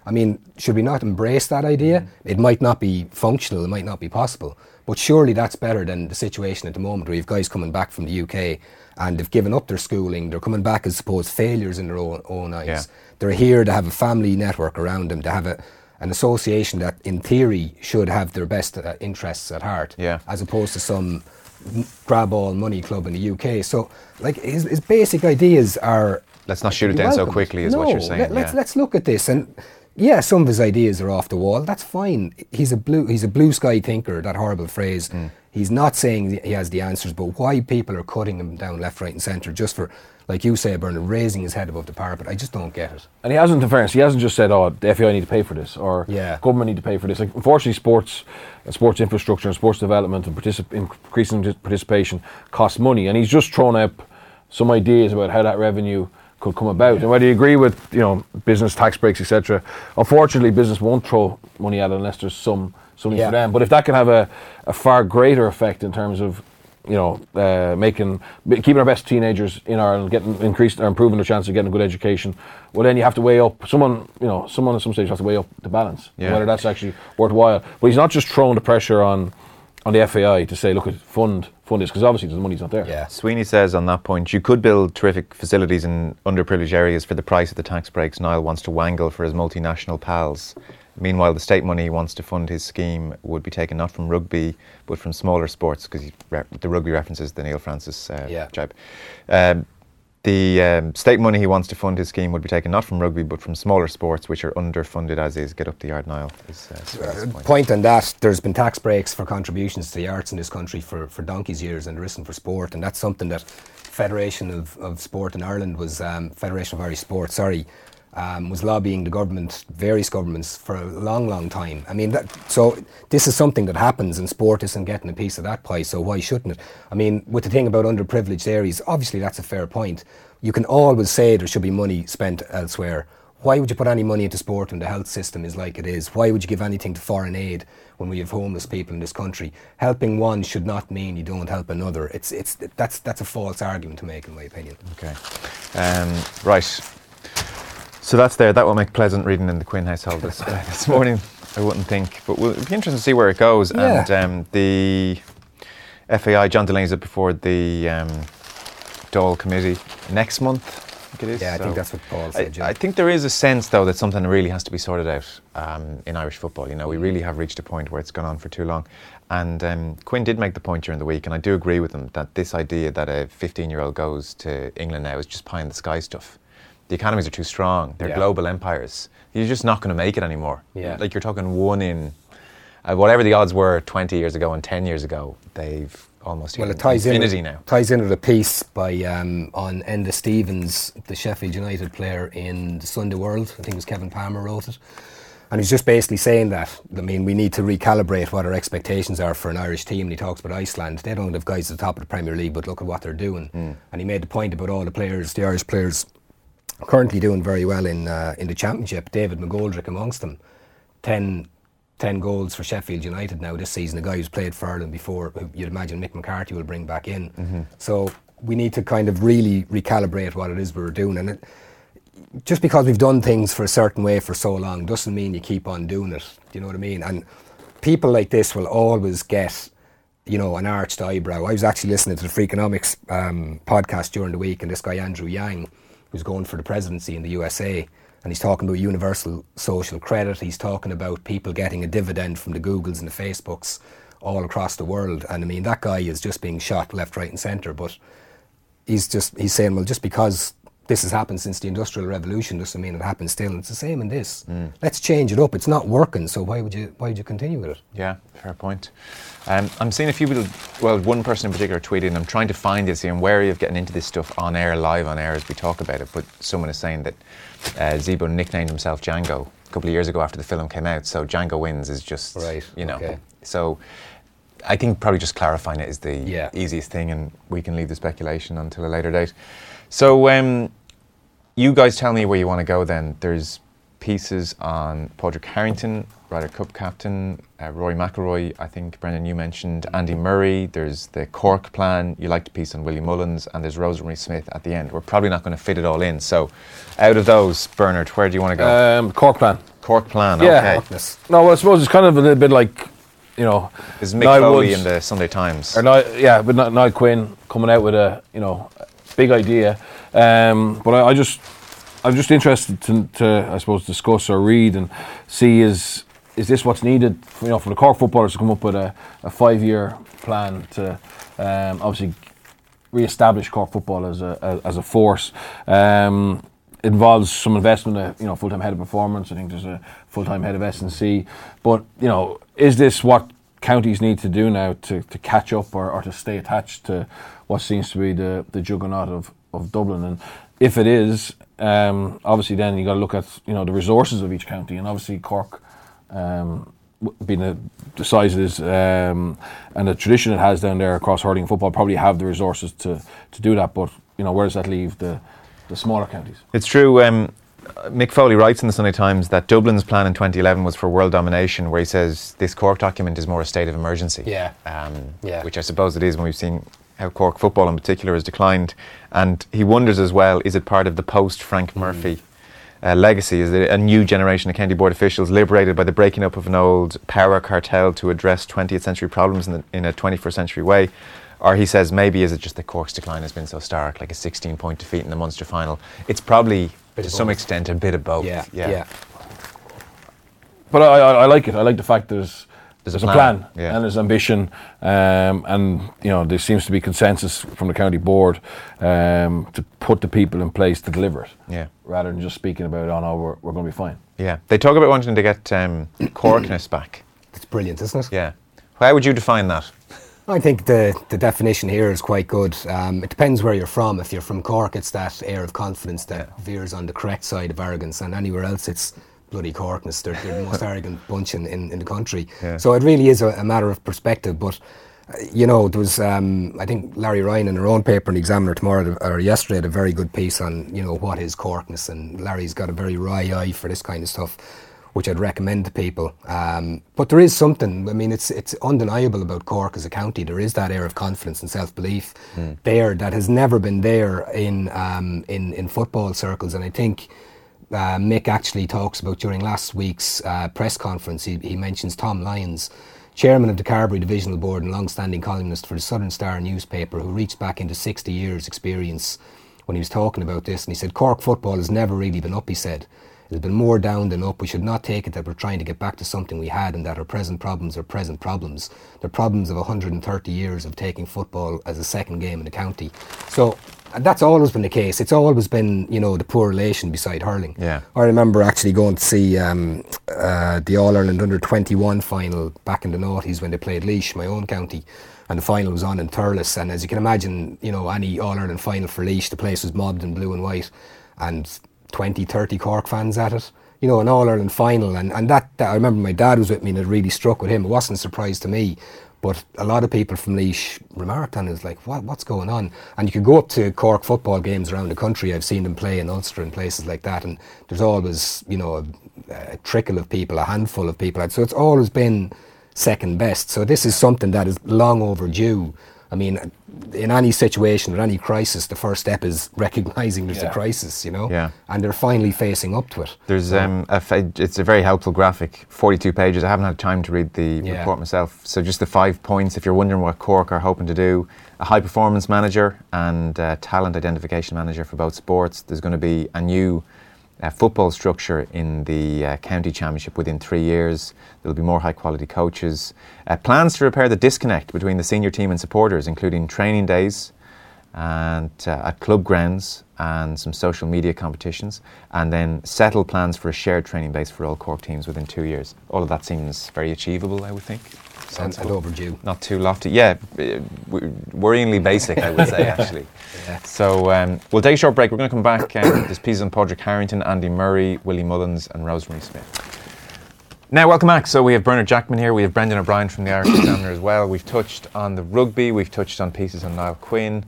I mean, should we not embrace that idea? It might not be functional, it might not be possible, but surely that's better than the situation at the moment where you've guys coming back from the UK and they've given up their schooling, they're coming back as supposed failures in their own, own eyes. Yeah. They're here to have a family network around them, to have a, an association that, in theory, should have their best uh, interests at heart, Yeah. as opposed to some grab all money club in the UK. So, like, his, his basic ideas are Let's not shoot it down so quickly, is what you're saying, Let, let's yeah. let's look at this and yeah, some of his ideas are off the wall. That's fine. He's a blue he's a blue sky thinker. That horrible phrase. He's not saying he has the answers, but why people are cutting him down left, right, and centre just for, like you say, Bernard, raising his head above the parapet. I just don't get it. And he hasn't, in fairness, he hasn't just said, "Oh, the FAI need to pay for this," or Yeah. "Government need to pay for this." Like, unfortunately, sports, uh, sports infrastructure, and sports development, and particip- increasing participation costs money. And he's just thrown up some ideas about how that revenue could come about. And whether you agree with, you know, business tax breaks, etc. Unfortunately, business won't throw money at it unless there's some something Yeah. for them. But if that can have a, a far greater effect in terms of you know, uh, making keeping our best teenagers in Ireland, getting increased or improving their chance of getting a good education. Well, then you have to weigh up. Someone, you know, someone at some stage has to weigh up the balance, Yeah. whether that's actually worthwhile. But he's not just throwing the pressure on on the FAI to say, look, fund fund this because obviously the money's not there. Yeah. Sweeney says on that point, you could build terrific facilities in underprivileged areas for the price of the tax breaks Niall wants to wangle for his multinational pals. Meanwhile, the state money he wants to fund his scheme would be taken not from rugby, but from smaller sports, because re- the rugby references the Neil Francis uh, Yeah. jibe. Um, the um, state money he wants to fund his scheme would be taken not from rugby, but from smaller sports, which are underfunded as is. Get up the yard, Niall. Is, uh, Uh, point. point on that, there's been tax breaks for contributions to the arts in this country for, for donkey's years and there isn't for sport. And that's something that Federation of, of Sport in Ireland was, um, Federation of Irish Sport, sorry, um, was lobbying the government, various governments, for a long, long time. I mean, that, so this is something that happens and sport isn't getting a piece of that pie, so why shouldn't it? I mean, with the thing about underprivileged areas, obviously that's a fair point. You can always say there should be money spent elsewhere. Why would you put any money into sport when the health system is like it is? Why would you give anything to foreign aid when we have homeless people in this country? Helping one should not mean you don't help another. It's, it's, that's, that's a false argument to make, in my opinion. Okay. Um, right. So that's there. That will make pleasant reading in the Quinn household this, uh, <laughs> this morning, I wouldn't think. But we'll, it'll be interesting to see where it goes. Yeah. And um, the FAI, John Delaney's up before the um, Dáil committee next month, I think it is. Yeah, I think that's what Paul said, I. I think there is a sense, though, that something really has to be sorted out um, in Irish football. You know, we really have reached a point where it's gone on for too long. And um, Quinn did make the point during the week, and I do agree with him that this idea that a 15 year old goes to England now is just pie in the sky stuff. The economies are too strong, they're Yeah. global empires. You're just not going to make it anymore. Yeah. Like you're talking one in, uh, whatever the odds were 20 years ago and 10 years ago, they've almost Well, it ties in. infinity with- now. Ties in with a piece by um, on Enda Stevens, the Sheffield United player in the Sunday World. I think it was Kevin Palmer wrote it, and he's just basically saying that. I mean, we need to recalibrate what our expectations are for an Irish team. And he talks about Iceland. They don't have guys at the top of the Premier League, but look at what they're doing. And he made the point about all the players, the Irish players, currently doing very well in uh, in the Championship. David McGoldrick amongst them, 10, 10 goals for Sheffield United now this season. A guy who's played for Ireland before, who you'd imagine Mick McCarthy will bring back in. So we need to kind of really recalibrate what it is we're doing. And it, just because we've done things for a certain way for so long doesn't mean you keep on doing it. Do you know what I mean? And people like this will always get, you know, an arched eyebrow. I was actually listening to the Freakonomics um, podcast during the week, and this guy Andrew Yang, who's going for the presidency in the USA, and he's talking about universal social credit. He's talking about people getting a dividend from the Googles and the Facebooks all across the world. And I mean, that guy is just being shot left, right, and centre. But he's just he's saying, well, just because this has happened since the Industrial Revolution doesn't mean it happens still. And it's the same in this. Let's change it up. It's not working, so why would you why would you continue with it? Yeah, fair point. Um, I'm seeing a few people, well, one person in particular tweeting, I'm trying to find this, I'm wary of getting into this stuff on air, live on air as we talk about it, but someone is saying that uh, Zebo nicknamed himself Django a couple of years ago after the film came out, so Django wins is just, Right, you know. okay. So I think probably just clarifying it is the Yeah. easiest thing, and we can leave the speculation until a later date. So um, you guys tell me where you want to go then. There's pieces on Padraig Harrington, Ryder Cup captain, uh, Rory McIlroy, I think, Brendan, you mentioned Andy Murray. There's the Cork plan. You liked the piece on Willie Mullins, and there's Rosemary Smith at the end. We're probably not going to fit it all in. So, out of those, Bernard, where do you want to go? Um, Cork plan. Cork plan, yeah. okay. No, well, I suppose it's kind of a little bit like, you know, Is Mick Niall Foley Woods- in the Sunday Times? or yeah, but Niall Quinn coming out with a you know big idea. Um, but I, I just I'm just interested to, to I suppose discuss or read and see is is this what's needed you know for the Cork footballers to come up with a, a five year plan to um, obviously re-establish Cork football as a, as a force. Um, involves some investment, uh, you know, full-time head of performance. I think there's a full-time head of S&C. But, you know, is this what counties need to do now to, to catch up or, or to stay attached to what seems to be the, the juggernaut of, of Dublin? And if it is, um, obviously then you got to look at, you know, the resources of each county. And obviously Cork, um, being the, the size it is um, and the tradition it has down there across hurling and football, probably have the resources to, to do that. But, you know, where does that leave the, the smaller counties? It's true. Um, Mick Foley writes in the Sunday Times that Dublin's plan in 2011 was for world domination, where he says this Cork document is more a state of emergency. Yeah. Um, Yeah. Which I suppose it is when we've seen how Cork football in particular has declined. And he wonders as well is it part of the post Frank Murphy uh, legacy? Is it a new generation of county board officials liberated by the breaking up of an old power cartel to address 20th century problems in, the, in a 21st century way? Or he says maybe is it just that Cork's decline has been so stark, like a 16 point defeat in the Munster final? It's probably to of some both. extent a bit of both. Yeah, yeah. But I, I, I like it. I like the fact there's There's a there's, a plan, plan, yeah. and there's ambition, um, and you know there seems to be consensus from the county board um, to put the people in place to deliver it. Yeah. Rather than just speaking about, oh no, we're, we're going to be fine. Yeah. They talk about wanting to get um, <coughs> Corkness back. It's brilliant, isn't it? Yeah. How would you define that? I think the, the definition here is quite good. Um, it depends where you're from. If you're from Cork, it's that air of confidence that veers on the correct side of arrogance, and anywhere else, it's bloody Corkness. They're, they're the most <laughs> arrogant bunch in, in, in the country. Yeah. So it really is a, a matter of perspective. But uh, you know, there was um, I think Larry Ryan in her own paper in the Examiner tomorrow or yesterday had a very good piece on you know what is Corkness, and Larry's got a very wry eye for this kind of stuff which I'd recommend to people. Um, but there is something. I mean, it's it's undeniable about Cork as a county. There is that air of confidence and self belief there that has never been there in um, in in football circles. And I think uh, Mick actually talks about during last week's uh, press conference. He, he mentions Tom Lyons. Chairman of the Carbery Divisional Board and long-standing columnist for the Southern Star newspaper, who reached back into 60 years' experience when he was talking about this, and he said Cork football has never really been up. He said it has been more down than up. We should not take it that we're trying to get back to something we had and that our present problems are present problems. They're problems of 130 years of taking football as a second game in the county. So and that's always been the case. It's always been, you know, the poor relation beside hurling. Yeah. I remember actually going to see um, uh, the All Ireland under 21 final back in the noughties when they played Laois, my own county. And the final was on in Thurles. And as you can imagine, you know, any All Ireland final for Laois, the place was mobbed in blue and white. And 20, 30 Cork fans at it. You know, an All Ireland final. And, and that, that, I remember my dad was with me and it really struck with him. It wasn't a surprise to me. But a lot of people from Laois remarked on it, it was like, what, what's going on? And you could go up to Cork football games around the country. I've seen them play in Ulster and places like that. And there's always, you know, a, a trickle of people, a handful of people. So it's always been second best. So this is something that is long overdue. I mean, in any situation or any crisis, the first step is <laughs> recognising there's a crisis, you know? Yeah. And they're finally facing up to it. There's um, a fa- it's a very helpful graphic, 42 pages. I haven't had time to read the Yeah. report myself. So just the five points. If you're wondering what Cork are hoping to do, a high performance manager and uh, talent identification manager for both sports. There's going to be a new uh, football structure in the uh, county championship within three years. There'll be more high quality coaches. Uh, plans to repair the disconnect between the senior team and supporters, including training days and uh, at club grounds and some social media competitions, and then settle plans for a shared training base for all Cork teams within two years. All of that seems very achievable, I would think. And, and overdue. Not too lofty. Yeah, worryingly basic, I would say, <laughs> actually. Yeah. So um, we'll take a short break. We're going to come back. Um, there's pieces on Padraig Harrington, Andy Murray, Willie Mullins, and Rosemary Smith. Now, welcome back. So we have Bernard Jackman here. We have Brendan O'Brien from the Irish Examiner as well. We've touched on the rugby. We've touched on pieces on Niall Quinn.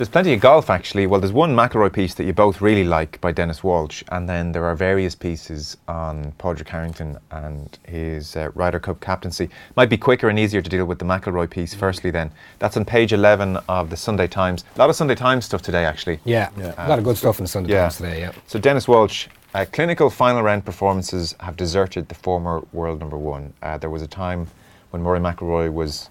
There's plenty of golf, actually. Well, there's one McIlroy piece that you both really like by Dennis Walsh, and then there are various pieces on Padraig Harrington and his uh, Ryder Cup captaincy. Might be quicker and easier to deal with the McIlroy piece firstly. Then that's on page 11 of the Sunday Times. A lot of Sunday Times stuff today, actually. Yeah. a lot of good stuff in the Sunday Yeah. Times today, yeah. So Dennis Walsh, uh, clinical final round performances have deserted the former world number one. Uh, there was a time when Murray McIlroy was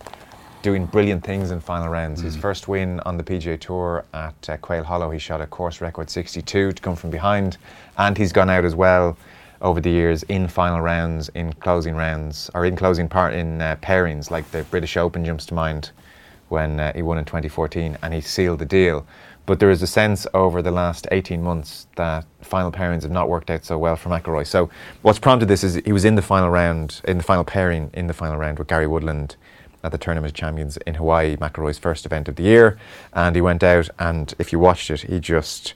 doing brilliant things in final rounds. His first win on the PGA Tour at uh, Quail Hollow, he shot a course record 62 to come from behind, and he's gone out as well over the years in final rounds, in closing rounds, or in closing part in uh, pairings, like the British Open jumps to mind when uh, he won in 2014, and he sealed the deal. But there is a sense over the last 18 months that final pairings have not worked out so well for McIlroy. So what's prompted this is he was in the final round, in the final pairing, in the final round with Gary Woodland at the Tournament of Champions in Hawaii, McIlroy's first event of the year, and he went out and if you watched it, he just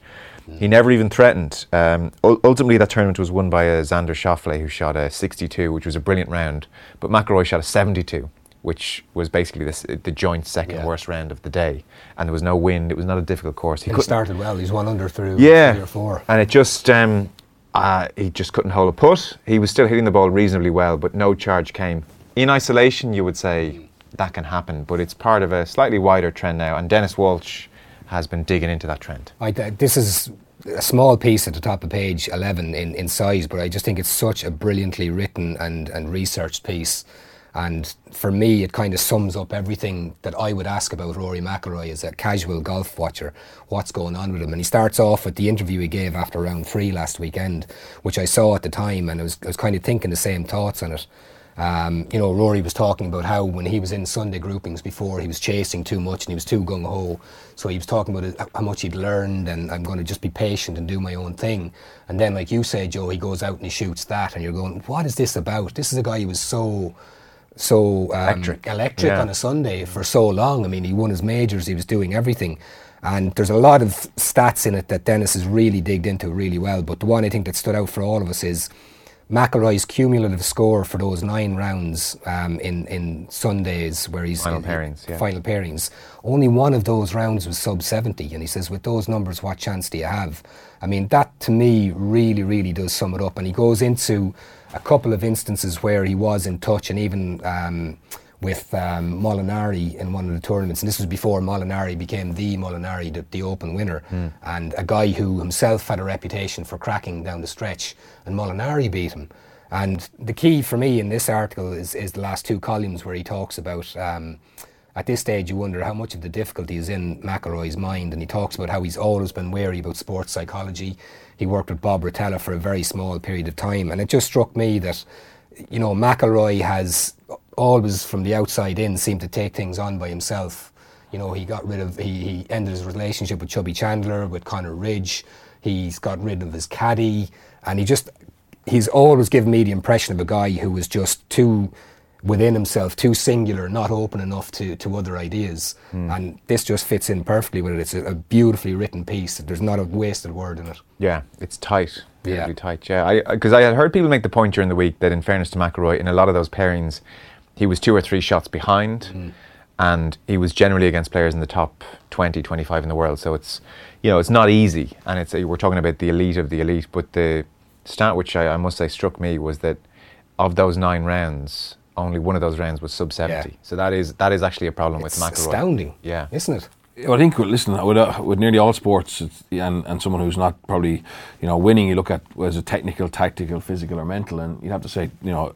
he never even threatened. Um, ultimately, that tournament was won by a Xander Schauffele who shot a 62, which was a brilliant round, but McIlroy shot a 72, which was basically this, the joint second Yeah. worst round of the day, and there was no wind. It was not a difficult course. He couldn't- started well. He's one under through yeah, three or four. and it just um, uh, he just couldn't hold a putt. He was still hitting the ball reasonably well, but no charge came. In isolation, you would say that can happen, but it's part of a slightly wider trend now, and Dennis Walsh has been digging into that trend. I, uh, this is a small piece at the top of page 11 in, in size, but I just think it's such a brilliantly written and, and researched piece. And for me, it kind of sums up everything that I would ask about Rory McIlroy as a casual golf watcher. What's going on with him? And he starts off with the interview he gave after round three last weekend, which I saw at the time, and I was, I was kind of thinking the same thoughts on it. Um, you know, Rory was talking about how when he was in Sunday groupings before, he was chasing too much and he was too gung ho. So he was talking about how much he'd learned and I'm going to just be patient and do my own thing. And then, like you say, Joe, he goes out and he shoots that, and you're going, what is this about? This is a guy who was so. So um, Electric. electric Yeah. on a Sunday for so long. I mean, he won his majors, he was doing everything. And there's a lot of stats in it that Dennis has really digged into really well. But the one I think that stood out for all of us is McIlroy's cumulative score for those nine rounds um, in in Sundays where he's Final in- pairings, yeah. final pairings. Only one of those rounds was sub 70, and he says, with those numbers, what chance do you have? I mean, that to me really, really does sum it up. And he goes into a couple of instances where he was in touch, and even. Um, with um, Molinari in one of the tournaments, and this was before Molinari became the Molinari, the, the Open winner, and a guy who himself had a reputation for cracking down the stretch, and Molinari beat him. And the key for me in this article is, is the last two columns where he talks about. Um, at this stage, you wonder how much of the difficulty is in McIlroy's mind, and he talks about how he's always been wary about sports psychology. He worked with Bob Rotella for a very small period of time, and it just struck me that, you know, McIlroy has always, from the outside in, seemed to take things on by himself. You know, he got rid of, he, he ended his relationship with Chubby Chandler, with Conor Ridge. He's got rid of his caddy, and he just, he's always given me the impression of a guy who was just too within himself, too singular, not open enough to, to other ideas. Hmm. And this just fits in perfectly with it. It's a, a beautifully written piece. There's not a wasted word in it. Yeah, it's tight. Yeah. Really tight. Yeah, because uh, I, had heard people make the point during the week that, in fairness to McIlroy, in a lot of those pairings, he was two or three shots behind, and he was generally against players in the top 20, 25 in the world. So it's, you know, it's not easy, and it's we're talking about the elite of the elite. But the stat which I, I must say struck me was that of those nine rounds, only one of those rounds was sub 70. Yeah. So that is that is actually a problem It's with McIlroy. astounding, Yeah. isn't it? Well, I think, listen, with, uh, with nearly all sports, and, and someone who's not probably, you know, winning, you look at was it technical, tactical, physical, or mental, and you'd have to say, you know,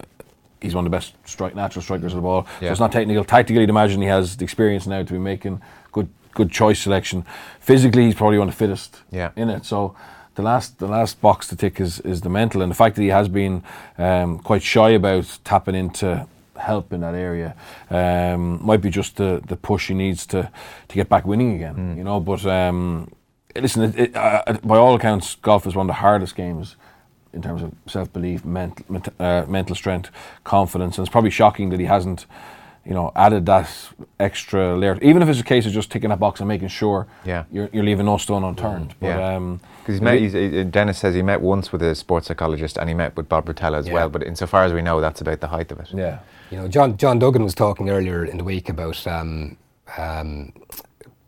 he's one of the best strike, natural strikers of the ball. Yeah. So it's not technical. Tactically, you'd imagine he has the experience now to be making good good choice selection. Physically, he's probably one of the fittest Yeah. in it. So the last the last box to tick is, is the mental, and the fact that he has been um, quite shy about tapping into help in that area um, might be just the, the push he needs to to get back winning again. You know, but um, listen, it, it, uh, by all accounts, golf is one of the hardest games in terms of self belief, mental, ment- uh, mental strength, confidence, and it's probably shocking that he hasn't, you know, added that extra layer. Even if it's a case of just ticking that box and making sure Yeah. you're, you're leaving no stone unturned. But, Yeah. um, Because he's met, he- Dennis says he met once with a sports psychologist and he met with Bob Rotella as Yeah. well. But insofar as we know, that's about the height of it. yeah. You know, John John Duggan was talking earlier in the week about um, um,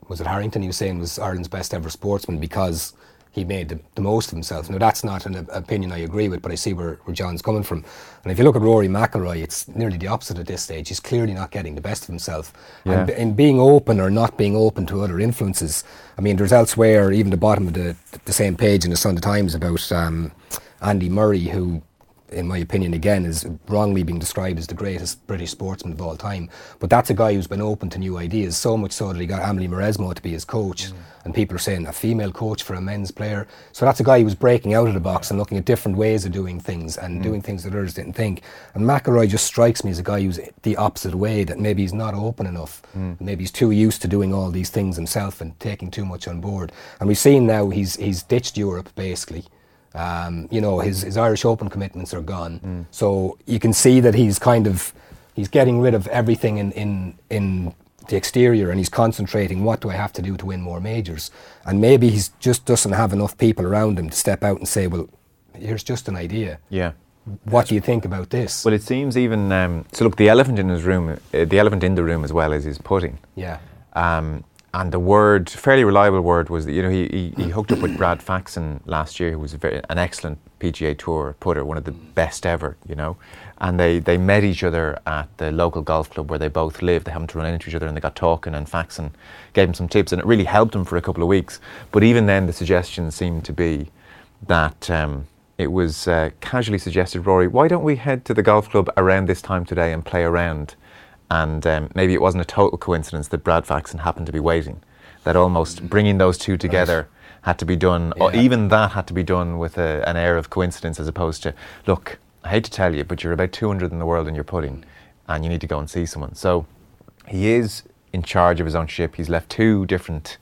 was it Harrington? He was saying was Ireland's best ever sportsman because he made the, the most of himself. Now that's not an op- opinion I agree with, but I see where, where John's coming from. And if you look at Rory McIlroy, it's nearly the opposite at this stage. He's clearly not getting the best of himself. Yeah. And in being open or not being open to other influences, I mean, there's elsewhere, even the bottom of the the same page in the Sunday Times about um, Andy Murray who in my opinion, again, is wrongly being described as the greatest British sportsman of all time. But that's a guy who's been open to new ideas, so much so that he got Amelie Mauresmo to be his coach. Mm. And people are saying a female coach for a men's player. So that's a guy who was breaking out of the box and looking at different ways of doing things and mm. doing things that others didn't think. And McIlroy just strikes me as a guy who's the opposite way, that maybe he's not open enough. Mm. Maybe he's too used to doing all these things himself and taking too much on board. And we've seen now he's, he's ditched Europe, basically. Um, you know, his, his Irish Open commitments are gone. Mm. So you can see that he's kind of he's getting rid of everything in, in, in the exterior and he's concentrating what do I have to do to win more majors. And maybe he just doesn't have enough people around him to step out and say, well, here's just an idea. Yeah. What do you think about this? Well, it seems even um, so. Look, the elephant in his room, uh, the elephant in the room as well is his putting. Yeah. Um, and the word, fairly reliable word, was that you know he, he, he hooked up with Brad Faxon last year, who was very, an excellent PGA Tour putter, one of the best ever, you know. And they, they met each other at the local golf club where they both lived. They happened to run into each other and they got talking, and Faxon gave him some tips, and it really helped him for a couple of weeks. But even then, the suggestion seemed to be that um, it was uh, casually suggested, Rory, why don't we head to the golf club around this time today and play around? And um, maybe it wasn't a total coincidence that Brad Faxon happened to be waiting. That almost bringing those two together right. had to be done, yeah. or even that had to be done with a, an air of coincidence as opposed to, look, I hate to tell you, but you're about 200 in the world in your pudding and you need to go and see someone. So he is in charge of his own ship. He's left two different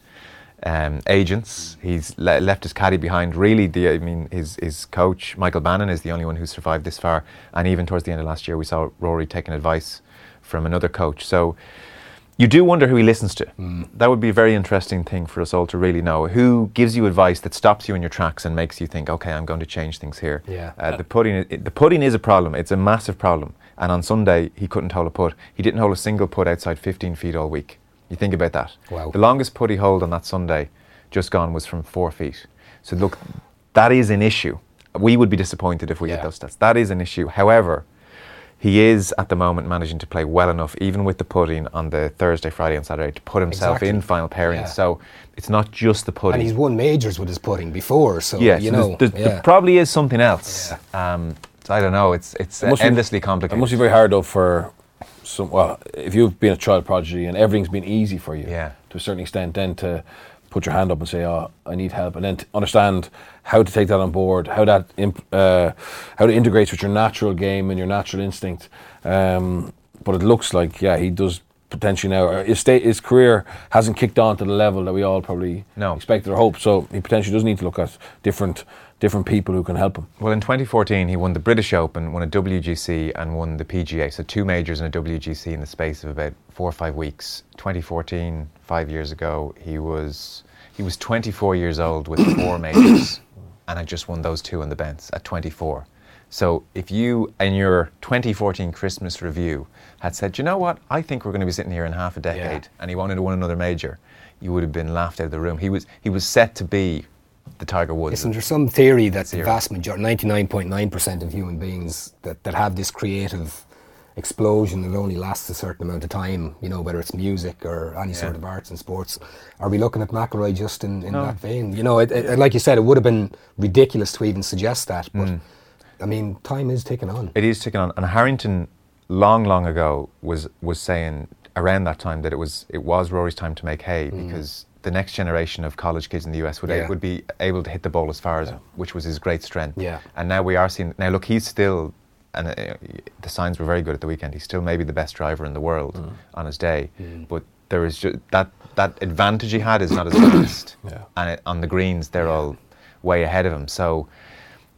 um, agents. He's le- left his caddy behind. Really, the I mean, his his coach Michael Bannon is the only one who survived this far. And even towards the end of last year, we saw Rory taking advice from another coach. So you do wonder who he listens to. Mm. That would be a very interesting thing for us all to really know. Who gives you advice that stops you in your tracks and makes you think, okay, I'm going to change things here. Yeah. Uh, the putting, the putting is a problem. It's a massive problem. And on Sunday, he couldn't hold a putt. He didn't hold a single putt outside 15 feet all week. You think about that. Wow. The longest putt he held on that Sunday, just gone, was from four feet. So look, that is an issue. We would be disappointed if we yeah. hit those stats. That is an issue. However, he is at the moment managing to play well enough, even with the putting on the Thursday, Friday, and Saturday, to put himself exactly. in final pairings. Yeah. So it's not just the putting. And he's won majors with his putting before, so yeah, you so know, there's, there's, yeah. there probably is something else. Yeah. Um, so I don't know. It's it's it endlessly be, complicated. It must be very hard though for some. Well, if you've been a child prodigy and everything's been easy for you, yeah. to a certain extent, then to put your hand up and say, "Oh, I need help," and then understand how to take that on board, how that imp- uh, how it integrates with your natural game and your natural instinct. Um, but it looks like, yeah, he does potentially now. Uh, his state, his career hasn't kicked on to the level that we all probably no. expected or hoped. So he potentially does need to look at different different people who can help him. Well, in 2014, he won the British Open, won a WGC, and won the PGA. So two majors and a WGC in the space of about four or five weeks. 2014, five years ago, he was he was 24 years old with four majors, <coughs> and had just won those two on the bench at 24. So if you, in your 2014 Christmas review, had said, you know what, I think we're going to be sitting here in half a decade, yeah. and he wanted to win another major, you would have been laughed out of the room. He was he was set to be the Tiger Woods. Isn't there some theory that the vast majority, 99.9% of human beings that, that have this creative explosion that only lasts a certain amount of time, you know, whether it's music or any yeah. sort of arts and sports. Are we looking at McIlroy just in, in no. that vein? You know, it, it, like you said, it would have been ridiculous to even suggest that, but mm. I mean, time is ticking on. It is ticking on. And Harrington, long, long ago, was, was saying around that time that it was, it was Rory's time to make hay mm. because the next generation of college kids in the US would, yeah. a, would be able to hit the ball as far as, yeah. which was his great strength. Yeah. And now we are seeing, now look, he's still and uh, the signs were very good at the weekend. He's still maybe the best driver in the world mm. on his day, mm. but there is just that that advantage he had is not as fast, <coughs> yeah. and it, on the greens they're yeah. all way ahead of him. So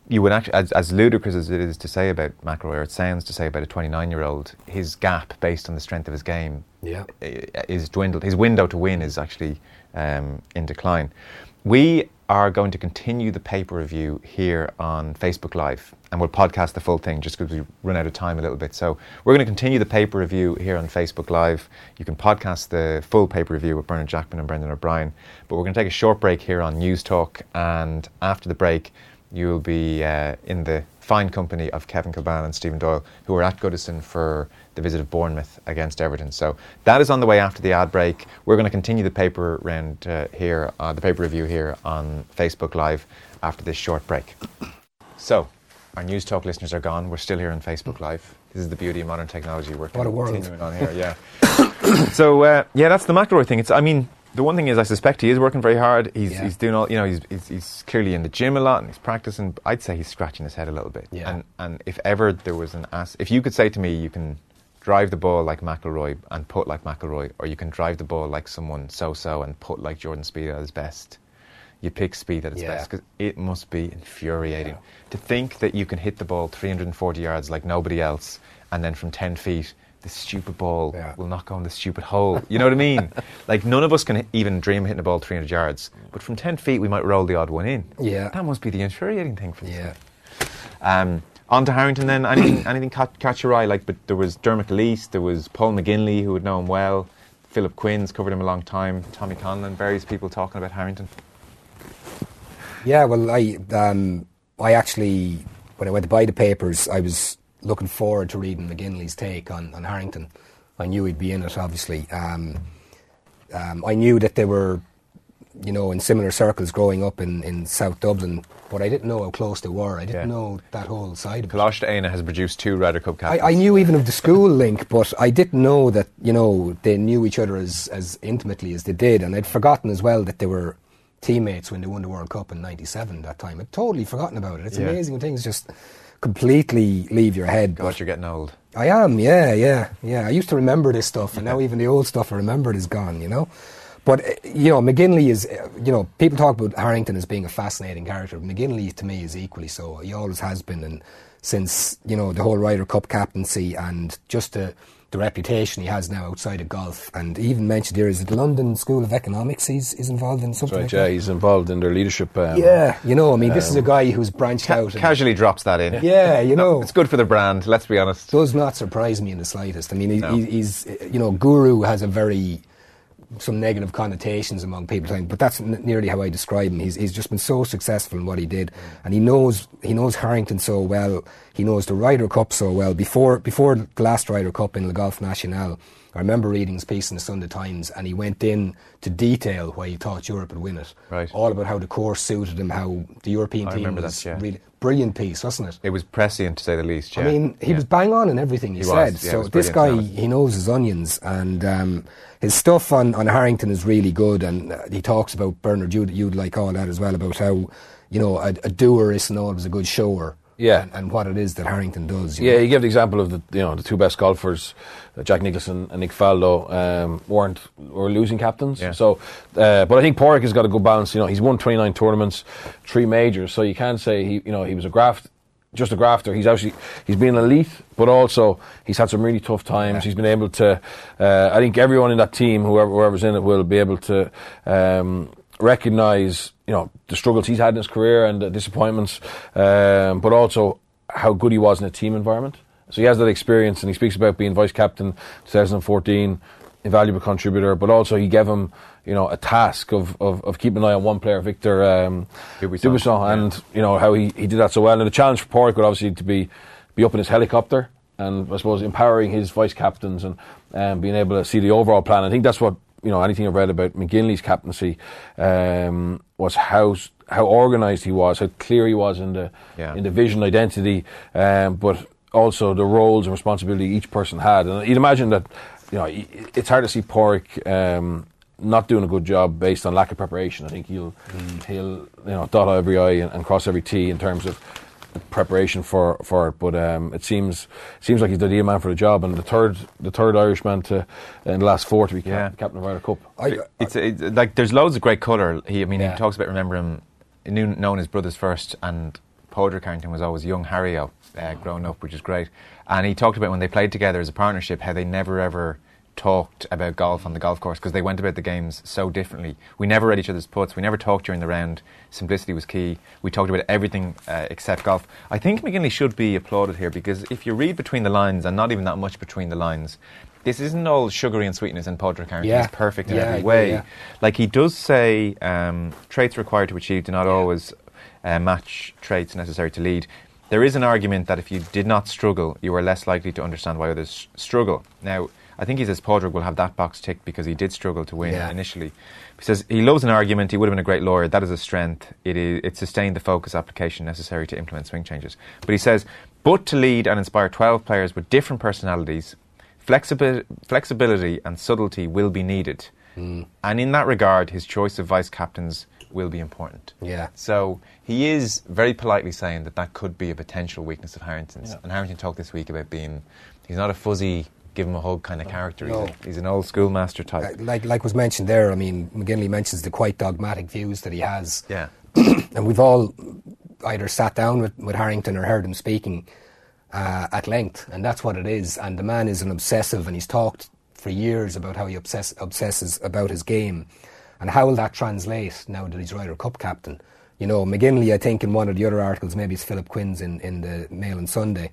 you would actually, as, as ludicrous as it is to say about McIlroy, or it sounds to say about a 29-year-old, his gap based on the strength of his game yeah. is dwindled. His window to win is actually um, in decline. We are going to continue the paper review here on Facebook Live, and we'll podcast the full thing just because we run out of time a little bit. So we're going to continue the paper review here on Facebook Live. You can podcast the full paper review with Bernard Jackman and Brendan O'Brien. But we're going to take a short break here on Newstalk, and after the break, you'll be uh, in the fine company of Kevin Kilbane and Stephen Doyle, who are at Goodison for the visit of Bournemouth against Everton. So that is on the way after the ad break. We're going to continue the paper round uh, here, uh, the paper review here on Facebook Live after this short break. So, our Newstalk listeners are gone. We're still here on Facebook Live. This is the beauty of modern technology. We're What a world. continuing on here. Yeah. <coughs> so uh, yeah, that's the McIlroy thing. It's. I mean, the one thing is, I suspect he is working very hard. He's, Yeah. he's doing all. You know, he's, he's he's clearly in the gym a lot and he's practicing. I'd say he's scratching his head a little bit. Yeah. And and if ever there was an ass, if you could say to me, you can drive the ball like McIlroy and put like McIlroy, or you can drive the ball like someone so-so and put like Jordan Spieth at his best. You pick Spieth at its Yeah. best because it must be infuriating to think that you can hit the ball 340 yards like nobody else, and then from 10 feet, this stupid ball Yeah. will not go in the stupid hole. You know what I mean? <laughs> like none of us can even dream of hitting a ball 300 yards, but from 10 feet we might roll the odd one in. Yeah. that must be the infuriating thing for this Yeah. Um, on to Harrington then. Anything, <coughs> anything your eye? Like, but there was Dermot Gilleece, there was Paul McGinley, who would know him well. Philip Quinn's covered him a long time. Tommy Conlon, various people talking about Harrington. Yeah, well, I um, I actually when I went to buy the papers, I was looking forward to reading McGinley's take on, on Harrington. I knew he'd be in it, obviously. Um, um, I knew that they were, you know, in similar circles growing up in, in South Dublin, but I didn't know how close they were. I didn't Yeah. know that whole side of it. Éanna has produced two Ryder Cup captains. I, I knew even of the school link, but I didn't know that you know they knew each other as as intimately as they did, and I'd forgotten as well that they were teammates when they won the World Cup in '97. That time, I'd totally forgotten about it. It's Yeah. amazing when things just completely leave your head. God, but you're getting old. I am, yeah, yeah, yeah. I used to remember this stuff, and now even the old stuff I remembered is gone. You know. But uh, you know, McGinley is. uh, You know, people talk about Harrington as being a fascinating character. McGinley to me is equally so. He always has been, and since you know the whole Ryder Cup captaincy and just the the reputation he has now outside of golf, and he even mentioned here is it the London School of Economics? He's is involved in something Right, like yeah, that. he's involved in their leadership. Um, Yeah, you know, I mean, this is a guy who's branched out. and- Casually drops that in. yeah, you know, It's good for the brand, let's be honest. does not surprise me in the slightest. I mean, he, No. he, he's you know, guru has a very some negative connotations among people, but that's n- nearly how I describe him. He's he's just been so successful in what he did, and he knows he knows Harrington so well. He knows the Ryder Cup so well. Before before the last Ryder Cup in Le Golf National, I remember reading his piece in the Sunday Times, and he went in to detail why he thought Europe would win it. Right. All about how the course suited him, how the European I team was that, yeah. really brilliant piece, wasn't it? It was prescient, to say the least. Yeah. I mean, he Yeah. was bang on in everything he, He said. was, yeah, so this guy, to be honest. he knows his onions, and um, his stuff on, on Harrington is really good. And uh, he talks about Bernard. You'd, you'd like all that as well about how you know a, a doer isn't always a good shower. Yeah. and, and what it is that Harrington does. you Yeah, know. he gave the example of the you know the two best golfers, uh, Jack Nicklaus and Nick Faldo, um, weren't were losing captains. Yeah. So, uh, but I think Padraig has got a good balance. You know, he's won 29 tournaments, three majors. So you can't say he you know he was a graft, just a grafter. He's actually he's been elite, but also he's had some really tough times. He's been able to. Uh, I think everyone in that team, whoever whoever's in it, will be able to. Um, recognize you know the struggles he's had in his career and the disappointments, um, but also how good he was in a team environment. So he has that experience, and he speaks about being vice captain 2014, invaluable contributor, but also he gave him you know a task of, of, of keeping an eye on one player, Victor um, Dubuisson, Dubuisson, yeah. and you know how he, he did that so well. And the challenge for Park would obviously to be be up in his helicopter and I suppose empowering his vice captains and um, being able to see the overall plan. I think that's what you know. Anything I've read about McGinley's captaincy um, was how how organised he was, how clear he was in the Yeah. in the vision, identity, um, but also the roles and responsibility each person had. And you'd imagine that you know it's hard to see Padraig. Um, not doing a good job based on lack of preparation. I think he'll he'll you know dot every I and, and cross every T in terms of preparation for for it. But um, it seems seems like he's the ideal man for the job, and the third the third Irishman to in the last four to be cap- Yeah. captain of Ryder Cup. I, it's, it's like there's loads of great colour. He, I mean, Yeah. he talks about remember him, he knew known his brothers first, and Padraig Harrington was always young Harry-O, uh, growing up, which is great. And he talked about when they played together as a partnership, how they never ever talked about golf on the golf course because they went about the games so differently. We never read each other's putts. We never talked during the round. Simplicity was key. We talked about everything uh, except golf. I think McGinley should be applauded here because if you read between the lines, and not even that much between the lines, this isn't all sugary and sweetness and Padraig Harrington. Yeah. He's perfect in Yeah, every way. yeah. Like he does say, um, traits required to achieve do not always uh, match traits necessary to lead. There is an argument that if you did not struggle, you are less likely to understand why others struggle. Now, I think he says Padraig will have that box ticked because he did struggle to win Yeah. initially. He says he loves an argument. He would have been a great lawyer. That is a strength. It is it sustained the focus application necessary to implement swing changes. But he says, but to lead and inspire 12 players with different personalities, flexibi- flexibility and subtlety will be needed. Hmm. And in that regard, his choice of vice captains will be important. Yeah. So he is very politely saying that that could be a potential weakness of Harrington's. Yeah. And Harrington talked this week about being, he's not a fuzzy, give him a hug kind of character. No. He's, a, he's an old schoolmaster type. Like, like was mentioned there, I mean, McGinley mentions the quite dogmatic views that he has. yeah. <clears throat> and we've all either sat down with, with Harrington or heard him speaking uh, at length, and that's what it is. And the man is an obsessive, and he's talked for years about how he obsess- obsesses about his game, and how will that translate now that he's Ryder Cup captain? You know, McGinley, I think in one of the other articles, maybe it's Philip Quinn's in, in the Mail on Sunday,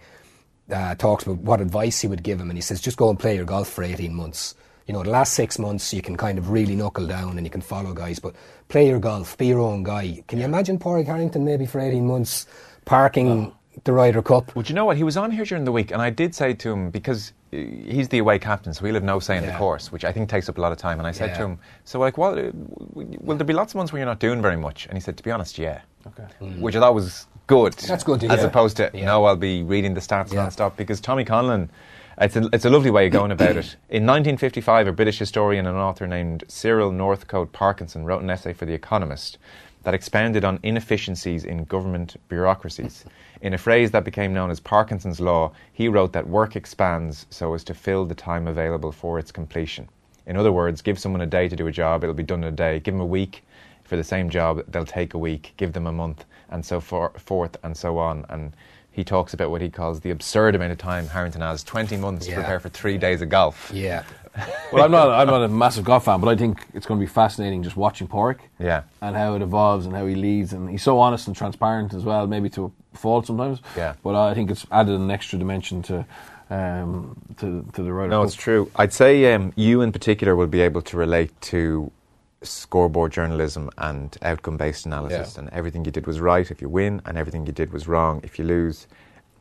uh, talks about what advice he would give him, and he says, just go and play your golf for 18 months. You know, the last six months you can kind of really knuckle down and you can follow guys, but play your golf, be your own guy. Can you imagine Padraig Harrington maybe for 18 months parking the Ryder Cup? Would you know what? He was on here during the week, and I did say to him, because uh, he's the away captain, so he'll have no say in the course, which I think takes up a lot of time. And I said Yeah. to him, So, like, what, uh, will there be lots of months where you're not doing very much? And he said, To be honest, yeah. Okay. Mm. Which I thought was good. That's good to As hear. opposed to, Yeah. no, I'll be reading the stats Yeah. non-stop. Because Tommy Conlon, it's a, it's a lovely way of going about it. <clears throat> In 1955, a British historian and author named Cyril Northcote Parkinson wrote an essay for The Economist that expounded on inefficiencies in government bureaucracies. In a phrase that became known as Parkinson's Law, he wrote that work expands so as to fill the time available for its completion. In other words, give someone a day to do a job, it'll be done in a day. Give them a week for the same job, they'll take a week. Give them a month, and so for, forth and so on. And he talks about what he calls the absurd amount of time Harrington has 20 months to prepare for three days of golf. Yeah. <laughs> Well, I'm not. I'm not a massive golf fan, but I think it's going to be fascinating just watching Padraig. Yeah. And how it evolves and how he leads, and he's so honest and transparent as well. Maybe to a fault sometimes. Yeah. But I think it's added an extra dimension to um, to to the Ryder No, it's true. I'd say um, you in particular will be able to relate to scoreboard journalism and outcome based analysis. Yeah. And everything you did was right if you win, and everything you did was wrong if you lose.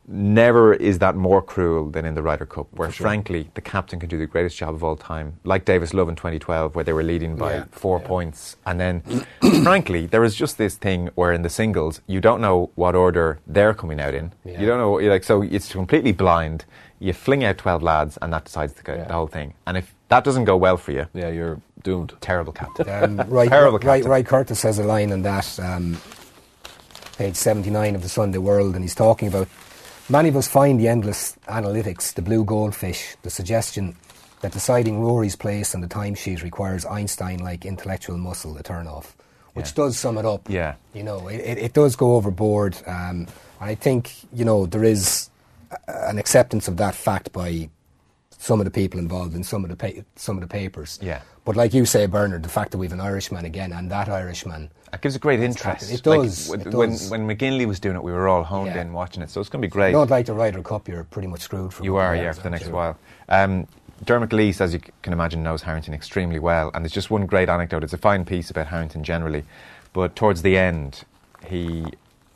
Never is that more cruel than in the Ryder Cup, where frankly the captain can do the greatest job of all time, like Davis Love in 2012, where they were leading by Yeah. four points, and then <clears throat> frankly there is just this thing where in the singles you don't know what order they're coming out in. Yeah. You don't know, like so it's completely blind. You fling out 12 lads, and that decides the, Yeah. the whole thing. And if that doesn't go well for you, Yeah, you're doomed. terrible captain. <laughs> Um, right, <laughs> Terrible right, captain. right. Curtis has a line on that, um, page 79 of the Sunday World, and he's talking about many of us find the endless analytics, the blue goldfish, the suggestion that deciding Rory's place on the timesheet requires Einstein like intellectual muscle to turn off, which Yeah. does sum it up. Yeah. You know, it, it, it does go overboard. Um, and I think, you know, there is an acceptance of that fact by some of the people involved in some of the pa- some of the papers. Yeah. But like you say, Bernard, the fact that we've an Irishman again, and that Irishman, It gives a great interest. It Like, does, when, it does. when McGinley was doing it, we were all honed Yeah. in watching it, so it's going to be if great. you don't like the Ryder Cup, you're pretty much screwed for. You are, yeah, for the next aren't while. Um, Dermot Gilleece, as you can imagine, knows Harrington extremely well, and there's just one great anecdote. It's a fine piece about Harrington generally, but towards the end, he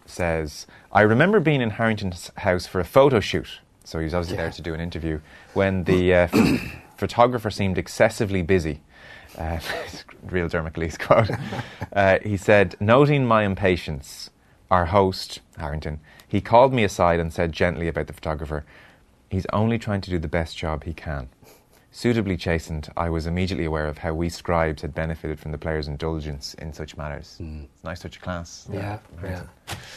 says, "I remember being in Harrington's house for a photo shoot." So he was obviously there to do an interview when the uh, <coughs> photographer seemed excessively busy. Uh, <laughs> real Dermot Gilleece quote. Uh, he said, "Noting my impatience, our host Harrington, he called me aside and said gently about the photographer." He's only trying to do the best job he can. Suitably chastened, I was immediately aware of how we scribes had benefited from the player's indulgence in such matters. It's nice touch of class. Yeah, yeah.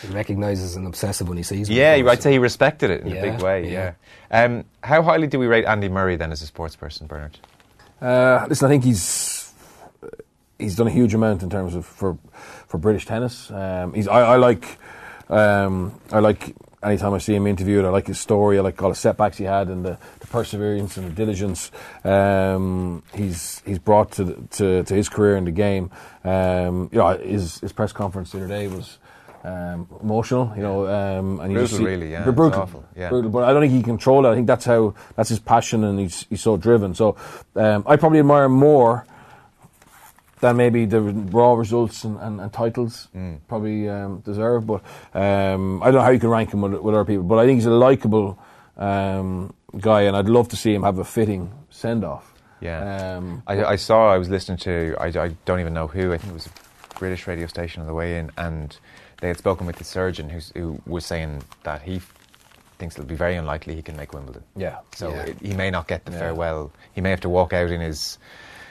He recognises an obsessive when he sees one. Yeah, of you- I'd say he respected it in a big way. Yeah. yeah. Um, how highly do we rate Andy Murray then as a sports person, Bernard? Uh, listen, I think he's he's done a huge amount in terms of for for British tennis. Um, he's I, I like um, I like anytime I see him interviewed. I like his story. I like all the setbacks he had and the, the perseverance and the diligence um, he's he's brought to, the, to to his career in the game. Um, you know, his his press conference the other day was. Um, emotional, you know, um, and Brutal, see- really, yeah, brutal, awful, yeah. brutal. But I don't think he can control it. I think that's how that's his passion, and he's he's so driven. So um, I probably admire him more than maybe the raw results and, and, and titles Mm. probably um, deserve. But um, I don't know how you can rank him with, with other people. But I think he's a likable um, guy, and I'd love to see him have a fitting send off. Yeah. Um, I, I saw, I was listening to, I, I don't even know who, I think it was a British radio station on the way in, and they had spoken with the surgeon who was saying that he thinks it'll be very unlikely he can make Wimbledon. yeah. So Yeah. it, he may not get the Yeah. farewell. He may have to walk out in his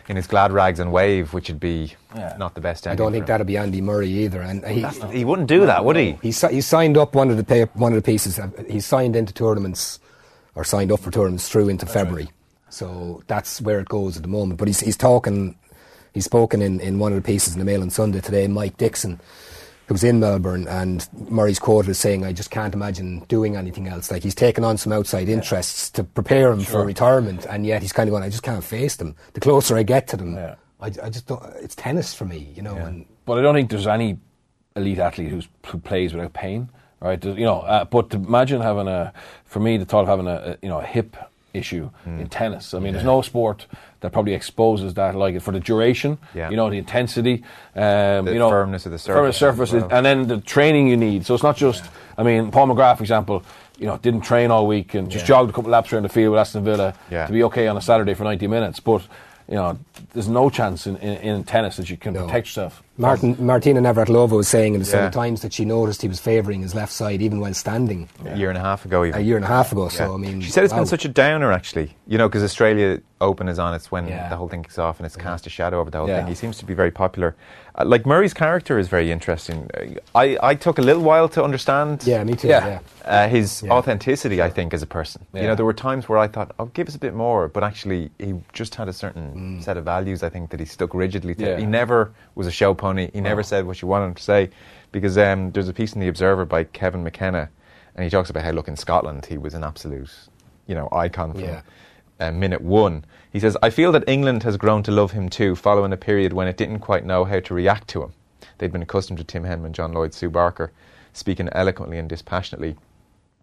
in his glad rags and wave, which would be Yeah. not the best. I don't think that'll be Andy Murray either. And he, He wouldn't do that, would he? he, he signed up one of the pay- one of the pieces. uh, He signed into tournaments, or signed up for tournaments through into February. So that's where it goes at the moment. But he's he's talking. He's spoken in, in one of the pieces in the Mail on Sunday today. Mike Dickson, who's in Melbourne, and Murray's quote is saying, "I just can't imagine doing anything else." Like he's taken on some outside interests to prepare him for retirement, and yet he's kind of going, "I just can't face them." The closer I get to them, Yeah. I, I just don't. It's tennis for me, you know. And But I don't think there's any elite athlete who's, who plays without pain, right? There's- You know, uh, but to imagine having a, for me, the thought of having a, a you know a hip issue Hmm. in tennis. I mean, there's no sport that probably exposes that like it for the duration. Yeah. You know, the intensity, um, The you know, firmness of the firmness surface surface, as well. and then the training you need. So it's not just. I mean, Paul McGrath, for example. You know, didn't train all week and just jogged a couple laps around the field with Aston Villa Yeah. to be okay on a Saturday for 90 minutes. But you know, there's no chance in, in, in tennis that you can No. protect yourself. Martin, Martina Navratilova was saying in the Sunday Yeah. Times that she noticed he was favouring his left side even while standing A year and a half ago, even. a year and a half ago. So Yeah. I mean, she said it's wow. been such a downer, actually. You know, because Australia Open is on. It's when Yeah. the whole thing kicks off, and it's cast a shadow over the whole Yeah. thing. He seems to be very popular. Uh, like Murray's character is very interesting. Uh, I, I took a little while to understand. Yeah, me too. Yeah. Yeah, Uh, his Yeah. authenticity, I think, as a person. You know, there were times where I thought, "Oh, give us a bit more," but actually, he just had a certain Mm. set of values. I think that he stuck rigidly to. Yeah. He never was a show pony. He never said what you wanted him to say, because um, there's a piece in the Observer by Kevin McKenna, and he talks about how, look, in Scotland, he was an absolute, you know, icon from Yeah. uh, minute one. He says, "I feel that England has grown to love him too, following a period when it didn't quite know how to react to him. They'd been accustomed to Tim Henman, John Lloyd, Sue Barker, speaking eloquently and dispassionately."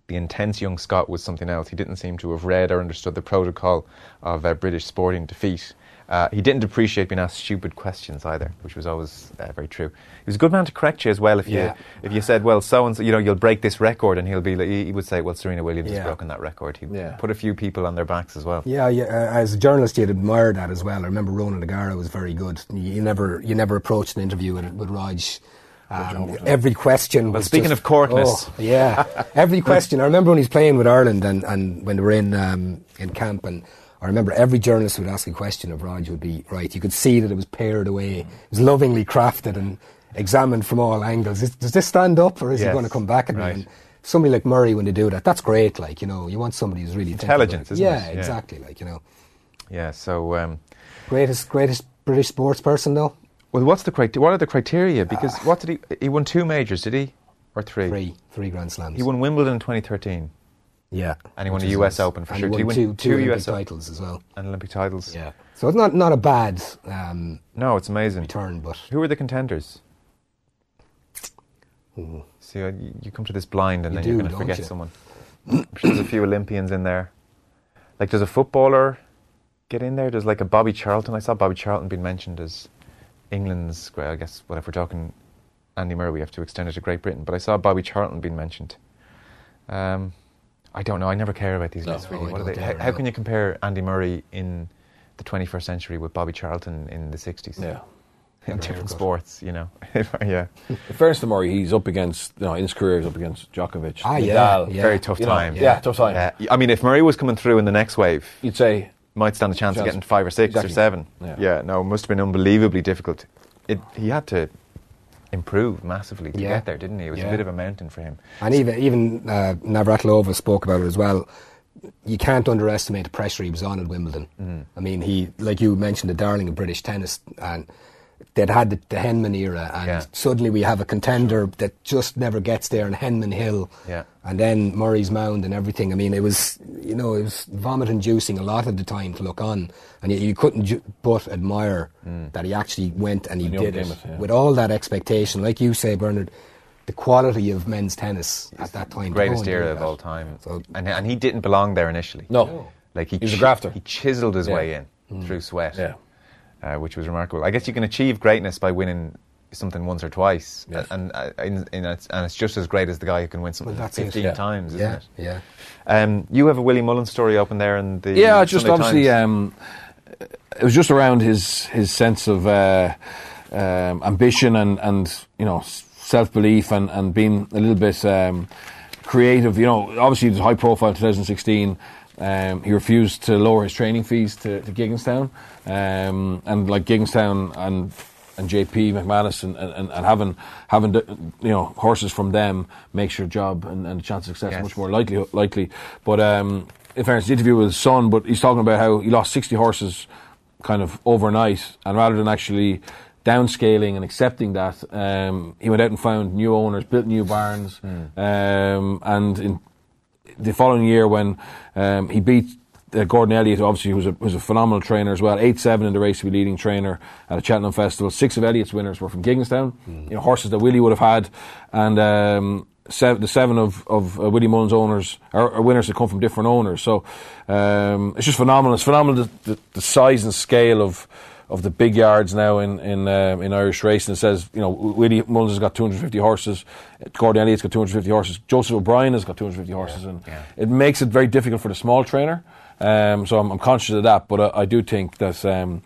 the intense young Scot was something else. He didn't seem to have read or understood the protocol of uh, British sporting defeat. Uh, he didn't appreciate being asked stupid questions either, which was always uh, very true. He was a good man to correct you as well. If you Yeah. if you said, "Well, so and so, you know, you'll break this record," and he'll be, like, he he would say, "Well, Serena Williams Yeah. has broken that record." He'd Yeah. put a few people on their backs as well. Yeah, yeah. Uh, as a journalist, you'd admire that as well. I remember Ronan O'Gara was very good. You, you never, you never approached an interview with, with Rog. Um, every question. was speaking just- of corkness. oh, yeah, <laughs> every question. I remember when he was playing with Ireland and, and when they were in um, in camp, and I remember every journalist would ask a question of Rog would be right. You could see that it was pared away. It was lovingly crafted and examined from all angles. Is, does this stand up, or is he Yes, going to come back at me? And somebody like Murray, when they do that, that's great. Like you know, you want somebody who's really intelligent, about Intelligence, it. isn't yeah, it? Yeah. exactly. Like you know. Yeah. So, um, Greatest, greatest British sports person, though. well, what's the criteria? What are the criteria? Because what did he? He won two majors, did he, or three? Three, three Grand Slams. He won Wimbledon in 2013 yeah, and he won the US nice. Open for and sure. He Did he won win two, two two Olympic US titles as well. and Olympic titles. Yeah, so it's not not a bad um, No, it's amazing. return, but Who are the contenders? See, you, you come to this blind and You then do, you're going to forget you? someone. I'm sure there's a few Olympians in there. Like, does a footballer get in there? There's like a Bobby Charlton. I saw Bobby Charlton being mentioned as England's. Well, I guess what if we're talking Andy Murray, we have to extend it to Great Britain. But I saw Bobby Charlton being mentioned. Um, I don't know. I never care about these No, lists really. no, What are they? How, how can you compare Andy Murray in the 21st century with Bobby Charlton in the 60s? Yeah. in different sports, you know. <laughs> yeah, In fairness to Murray, he's up against, you know, in his career, he's up against Djokovic. Ah, yeah, yeah. very tough You know, time. yeah, tough time. Uh, I mean, if Murray was coming through in the next wave, You'd say, might stand a chance of getting five or six Exactly. or seven. Yeah. no, it must have been unbelievably difficult. It, he had to improve massively to Yeah. get there, didn't he? It was a bit of a mountain for him. and even even uh, Navratilova spoke about it as well. You can't underestimate the pressure he was on at Wimbledon. Mm. I mean, he like you mentioned, the darling of British tennis, and they'd had the, the Henman era, and Yeah. suddenly we have a contender that just never gets there, and Henman Hill, Yeah. and then Murray's Mound and everything. I mean, it was you know it was vomit inducing a lot of the time to look on, and yet you couldn't ju- but admire Mm. that he actually went and he And did it overcame it, yeah. with all that expectation, like you say, Bernard. The quality of men's tennis at that time, to Greatest era of all time. So- and, and he didn't belong there initially. no. Like he, He was a grafter. He chiseled his Yeah. way in through sweat. Yeah. Uh, which was remarkable. I guess you can achieve greatness by winning something once or twice, Yes. and uh, in, in it's, and it's just as great as the guy who can win something Well, that's it, 15 yeah. times, isn't yeah, it? yeah. Um, you have a Willie Mullins story open there and the Yeah, just obviously, um, it was just around his his sense of uh, um, ambition and and you know self belief and and being a little bit um, creative. You know, obviously, it was high profile in 2016. Um, he refused to lower his training fees to, to Gigginstown, um, and like Gigginstown and and JP McManus and, and, and having having you know horses from them makes your job and, and the chance of success Yes. much more likely likely. But um, in fairness, the interview with his son, but he's talking about how he lost 60 horses kind of overnight, and rather than actually downscaling and accepting that, um, he went out and found new owners, built new barns, um, and in the following year when um, he beat uh, Gordon Elliott, who obviously was a, was a phenomenal trainer as well, 8-7 in the race to be leading trainer at a Cheltenham Festival. Six of Elliott's winners were from Gigginstown, you know, horses that Willie would have had, and um, seven, the seven of, of uh, Willie Mullins' owners are, are winners that come from different owners. So um, it's just phenomenal. It's phenomenal the, the, the size and scale of of the big yards now in in um, in Irish racing. It says you know Willie Mullins has got 250 horses, Gordon Elliott's got 250 horses, Joseph O'Brien has got 250 horses, and yeah. it makes it very difficult for the small trainer. Um, so I'm, I'm conscious of that, but I, I do think that um,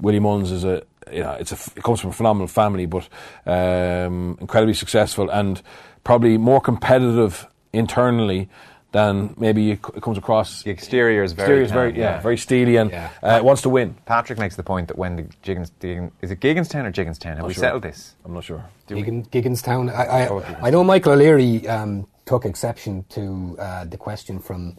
Willie Mullins is a you know, it's a, it comes from a phenomenal family, but um, incredibly successful and probably more competitive internally than maybe it, comes across. the exterior is very, Exterior is very calm, yeah, very steely and Yeah. uh, wants to win. Patrick makes the point that when the Giggins, the, is it Gigginstown or Jigginstown? Have we sure. settled this? I'm not sure. Giggin, Gigginstown. I, Oh, I, I know Michael O'Leary um, took exception to uh, the question from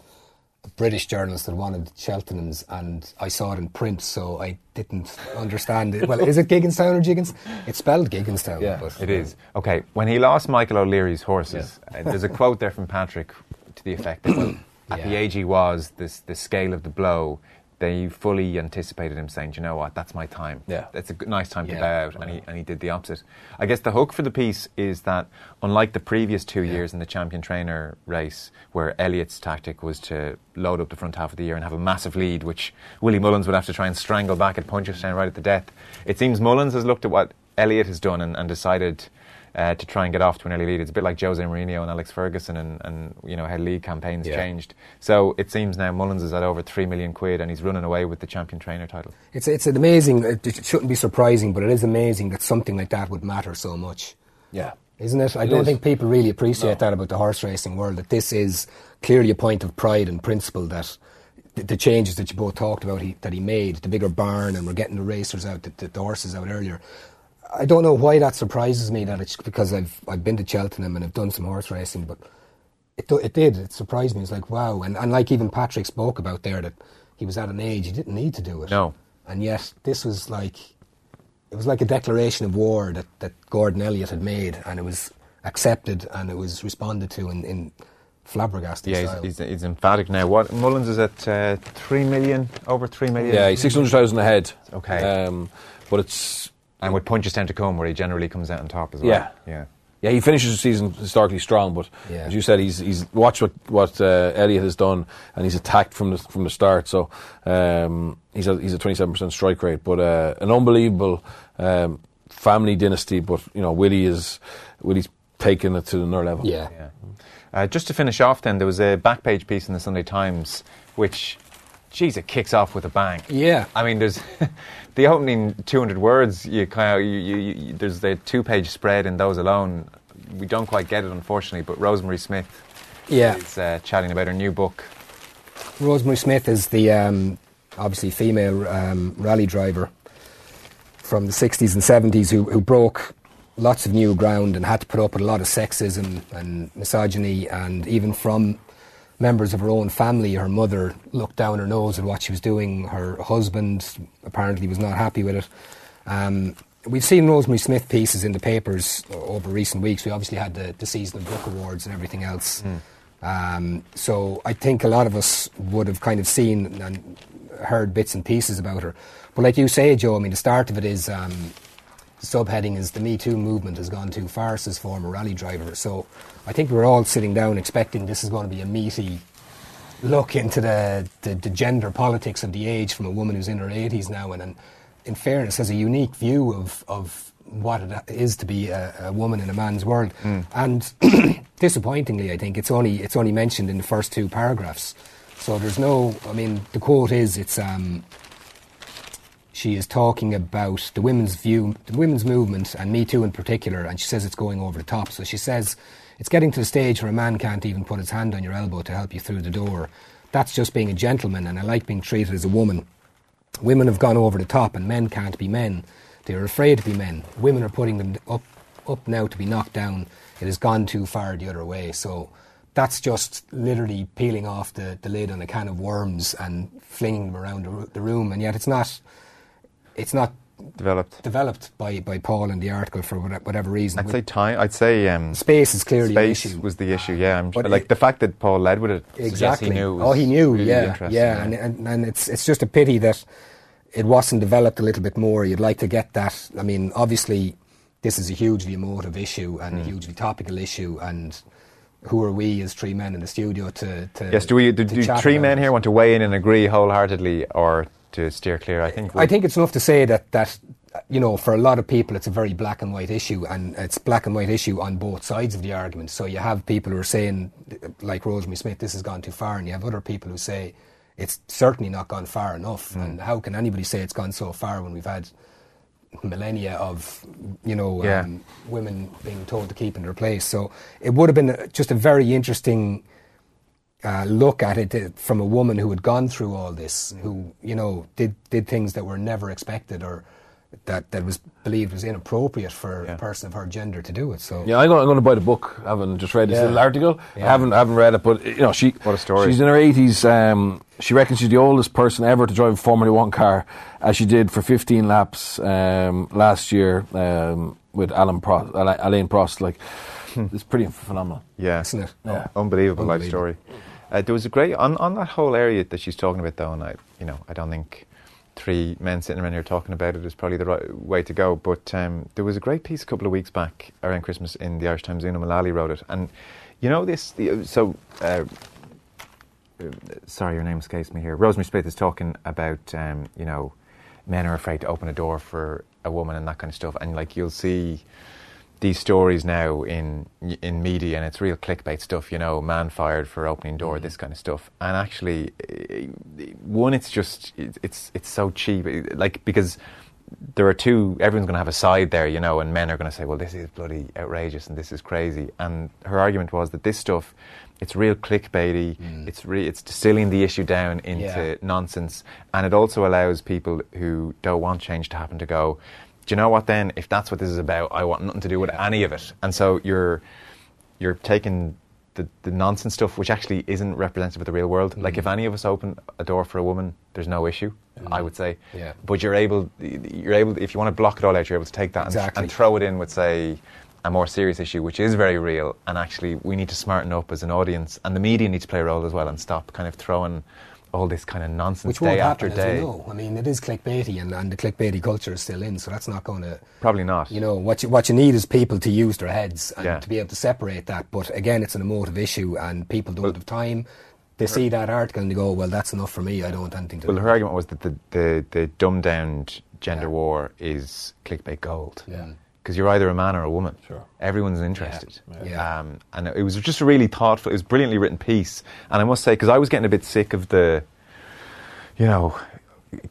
a British journalist that wanted Cheltenhams, and I saw it in print, so I didn't understand it. Well, is it Gigginstown or Giggins? It's spelled Gigginstown. Yeah, but It is. Okay, when he lost Michael O'Leary's horses, uh, there's a quote there from Patrick to the effect that well, <coughs> at the age he was, this, the scale of the blow, they fully anticipated him saying, "Do you know what, that's my time. Yeah. That's a good, nice time to Yeah. bow out. And he, and he did the opposite. I guess the hook for the piece is that, unlike the previous two years in the champion trainer race, where Elliott's tactic was to load up the front half of the year and have a massive lead, which Willie Mullins would have to try and strangle back at Punchestown right at the death, it seems Mullins has looked at what Elliott has done and, and decided uh, to try and get off to an early lead. It's a bit like Jose Mourinho and Alex Ferguson and, and you know how league campaigns Yeah. changed. So it seems now Mullins is at over three million quid and he's running away with the champion trainer title. It's it's an amazing. It shouldn't be surprising, but it is amazing that something like that would matter so much. Yeah. Isn't it? I It don't is. think people really appreciate No. that about the horse racing world. That this is clearly a point of pride and principle that the, the changes that you both talked about he, that he made, the bigger barn, and we're getting the racers out, the, the, the horses out earlier. I don't know why that surprises me. That it's because I've I've been to Cheltenham and I've done some horse racing, but it it did. It surprised me. It's like wow, and and like even Patrick spoke about there that he was at an age he didn't need to do it. No. and yet this was like it was like a declaration of war that, that Gordon Elliott had made, and it was accepted and it was responded to in, in flabbergasting Yeah, style. he's, he's, he's emphatic now. What Mullins is at uh, three million, over three million. Yeah, he's 600,000 ahead. Okay. Um, but it's. And with Punchestown to come, where he generally comes out on top as well. Yeah. yeah. Yeah, he finishes the season historically strong, but Yeah. as you said, he's he's watched what what uh, Elliott has done, and he's attacked from the from the start. So um, he's a he's a twenty seven percent strike rate, but uh, an unbelievable um, family dynasty. But you know, Willie is Willie's taken it to another level. yeah. Yeah. Uh, just to finish off, then there was a back page piece in the Sunday Times, which, geez, it kicks off with a bang. Yeah. I mean, there's <laughs> the opening 200 words. You kind of you, you, you, there's the two-page spread in those alone. We don't quite get it, unfortunately. But Rosemary Smith Yeah. is uh, chatting about her new book. Rosemary Smith is the um, obviously female um, rally driver from the 60s and 70s who, who broke lots of new ground and had to put up with a lot of sexism and misogyny, and even from members of her own family. Her mother looked down her nose at what she was doing. Her husband apparently was not happy with it. Um, we've seen Rosemary Smith pieces in the papers over recent weeks. We obviously had the, the season of book awards and everything else. Um, so I think a lot of us would have kind of seen and heard bits and pieces about her. But like you say, Joe, I mean, the start of it is um, the subheading is the Me Too movement has gone too far, says former rally driver. So I think we're all sitting down expecting this is going to be a meaty look into the, the, the gender politics of the age from a woman who's in her 80s now and, and in fairness has a unique view of, of what it is to be a, a woman in a man's world. And <clears throat> disappointingly, I think it's only it's only mentioned in the first two paragraphs. So there's no. I mean, the quote is it's. Um, she is talking about the women's view, the women's movement, and Me Too in particular, and she says it's going over the top. So she says it's getting to the stage where a man can't even put his hand on your elbow to help you through the door. That's just being a gentleman, and I like being treated as a woman. Women have gone over the top, and men can't be men. They are afraid to be men. Women are putting them up, up now to be knocked down. It has gone too far the other way. So that's just literally peeling off the, the lid on a can of worms and flinging them around the, the room. And yet it's not, it's not Developed. developed by, by Paul in the article for whatever reason. I'd say time. I'd say um, space is clearly space issue. was the issue. Yeah, I'm, But like it- the fact that Paul led with it. Exactly. He knew it oh, he knew. really yeah, yeah, And, and and it's it's just a pity that it wasn't developed a little bit more. You'd like to get that. I mean, obviously, this is a hugely emotive issue and a Hmm. hugely topical issue. And who are we as three men in the studio to? to yes. Do we? Do, do three men it? here want to weigh in and agree wholeheartedly, or to steer clear? I think. I think it's enough to say that that you know for a lot of people it's a very black and white issue, and it's black and white issue on both sides of the argument. So you have people who are saying, like Rosemary Smith, this has gone too far, and you have other people who say it's certainly not gone far enough. And how can anybody say it's gone so far when we've had millennia of you know Yeah. um, women being told to keep in their place? So it would have been just a very interesting uh, look at it uh, from a woman who had gone through all this, who you know did did things that were never expected or that that was believed was inappropriate for Yeah. a person of her gender to do it. So Yeah, I'm going, I'm going to buy the book. I haven't just read this Yeah. little article. I haven't, I haven't read it, but you know, she. What a story. She's in her 80s. Um, she reckons she's the oldest person ever to drive a Formula One car, as she did for 15 laps um, last year um, with Alan Prost, Ala- Alain Prost. Like, <laughs> it's pretty phenomenal. Yeah, Isn't it? Oh, unbelievable, life story. Uh, there was a great on on that whole area that she's talking about, though, and I, you know, I don't think three men sitting around here talking about it is probably the right way to go. But um, there was a great piece a couple of weeks back around Christmas in the Irish Times. Una Mullally wrote it, and you know this. The, so. Uh, uh, sorry, your name escapes me here. Rosemary Smith is talking about, um, you know, men are afraid to open a door for a woman and that kind of stuff. And like you'll see these stories now in in media, and it's real clickbait stuff. You know, man fired for opening door, this kind of stuff. And actually, eh, one, it's just it's it's so cheap. eh, Like because there are two. Everyone's going to have a side there, you know, and men are going to say, "Well, this is bloody outrageous and this is crazy." And her argument was that this stuff, it's real clickbaity. It's re- it's distilling the issue down into Yeah. nonsense, and it also allows people who don't want change to happen to go. Do you know what? Then, if that's what this is about, I want nothing to do with any of it. And so you're you're taking the, the nonsense stuff, which actually isn't representative of the real world. Like mm-hmm. if any of us open a door for a woman, there's no issue. I would say. Yeah. But you're able, you're able. If you want to block it all out, you're able to take that and, and throw it in with, say, a more serious issue, which is very real. And actually, we need to smarten up as an audience, and the media needs to play a role as well, and stop kind of throwing all this kind of nonsense which day won't after happen, day. as we know. I mean, it is clickbaity, and, and the clickbaity culture is still in, so that's not going to. Probably not. You know what you what you need is people to use their heads and Yeah. to be able to separate that. But again, it's an emotive issue, and people don't have time. They see that article and they go, "Well, that's enough for me. I don't want anything to." Do. Well, do her argument was that the, the, the dumbed down gender Yeah. war is clickbait gold. Yeah. Because you're either a man or a woman. Sure. Everyone's interested. Yeah. Um, and it was just a really thoughtful, it was a brilliantly written piece. And I must say, because I was getting a bit sick of the, you know,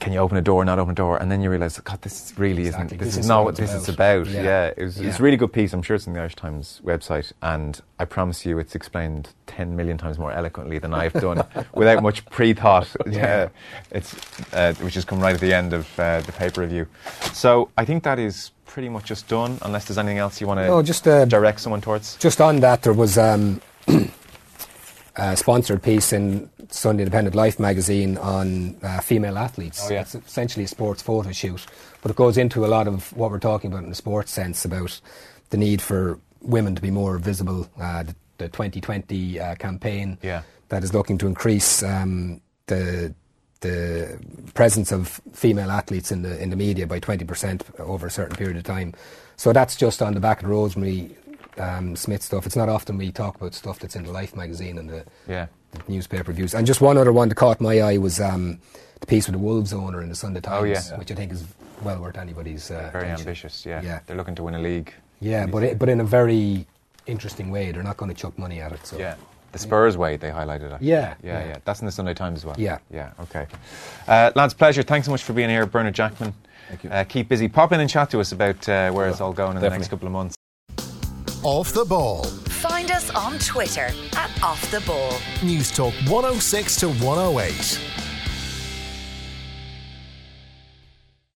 can you open a door, not open a door? And then you realise, God, this really Exactly. isn't, this, This is is not what this is about. about. Yeah. Yeah. it was, it's a really good piece. I'm sure it's on the Irish Times website. And I promise you it's explained 10 million times more eloquently than I've done <laughs> without much pre thought. <laughs> yeah. It's, uh, which has come right at the end of uh, the paper review. So I think that is pretty much just done, unless there's anything else you want to No, just, uh, direct someone towards. Just on that, there was um, <clears throat> a sponsored piece in Sunday Independent Life magazine on uh, female athletes. Oh, yeah. It's essentially a sports photo shoot, but it goes into a lot of what we're talking about in the sports sense about the need for women to be more visible. Uh, the, the 2020 uh, campaign Yeah. that is looking to increase um, the the presence of female athletes in the in the media by 20% over a certain period of time. So that's just on the back of the Rosemary um, Smith stuff. It's not often we talk about stuff that's in the Life magazine and the Yeah. newspaper reviews. And just one other one that caught my eye was um, the piece with the Wolves owner in the Sunday Times, Oh, yeah. which I think is well worth anybody's uh, Very attention. ambitious, yeah. Yeah. They're looking to win a league. Yeah, but it, but in a very interesting way. They're not going to chuck money at it. So Yeah. The Spurs way they highlighted it. Yeah, yeah, yeah. yeah. That's in the Sunday Times as well. Yeah. yeah. Okay, uh, lads, pleasure. Thanks so much for being here, Bernard Jackman. Thank you. Uh, keep busy. Pop in and chat to us about uh, where it's all going in the next couple of months. Off the ball. Find us on Twitter at Off the Ball. Newstalk 106 to 108.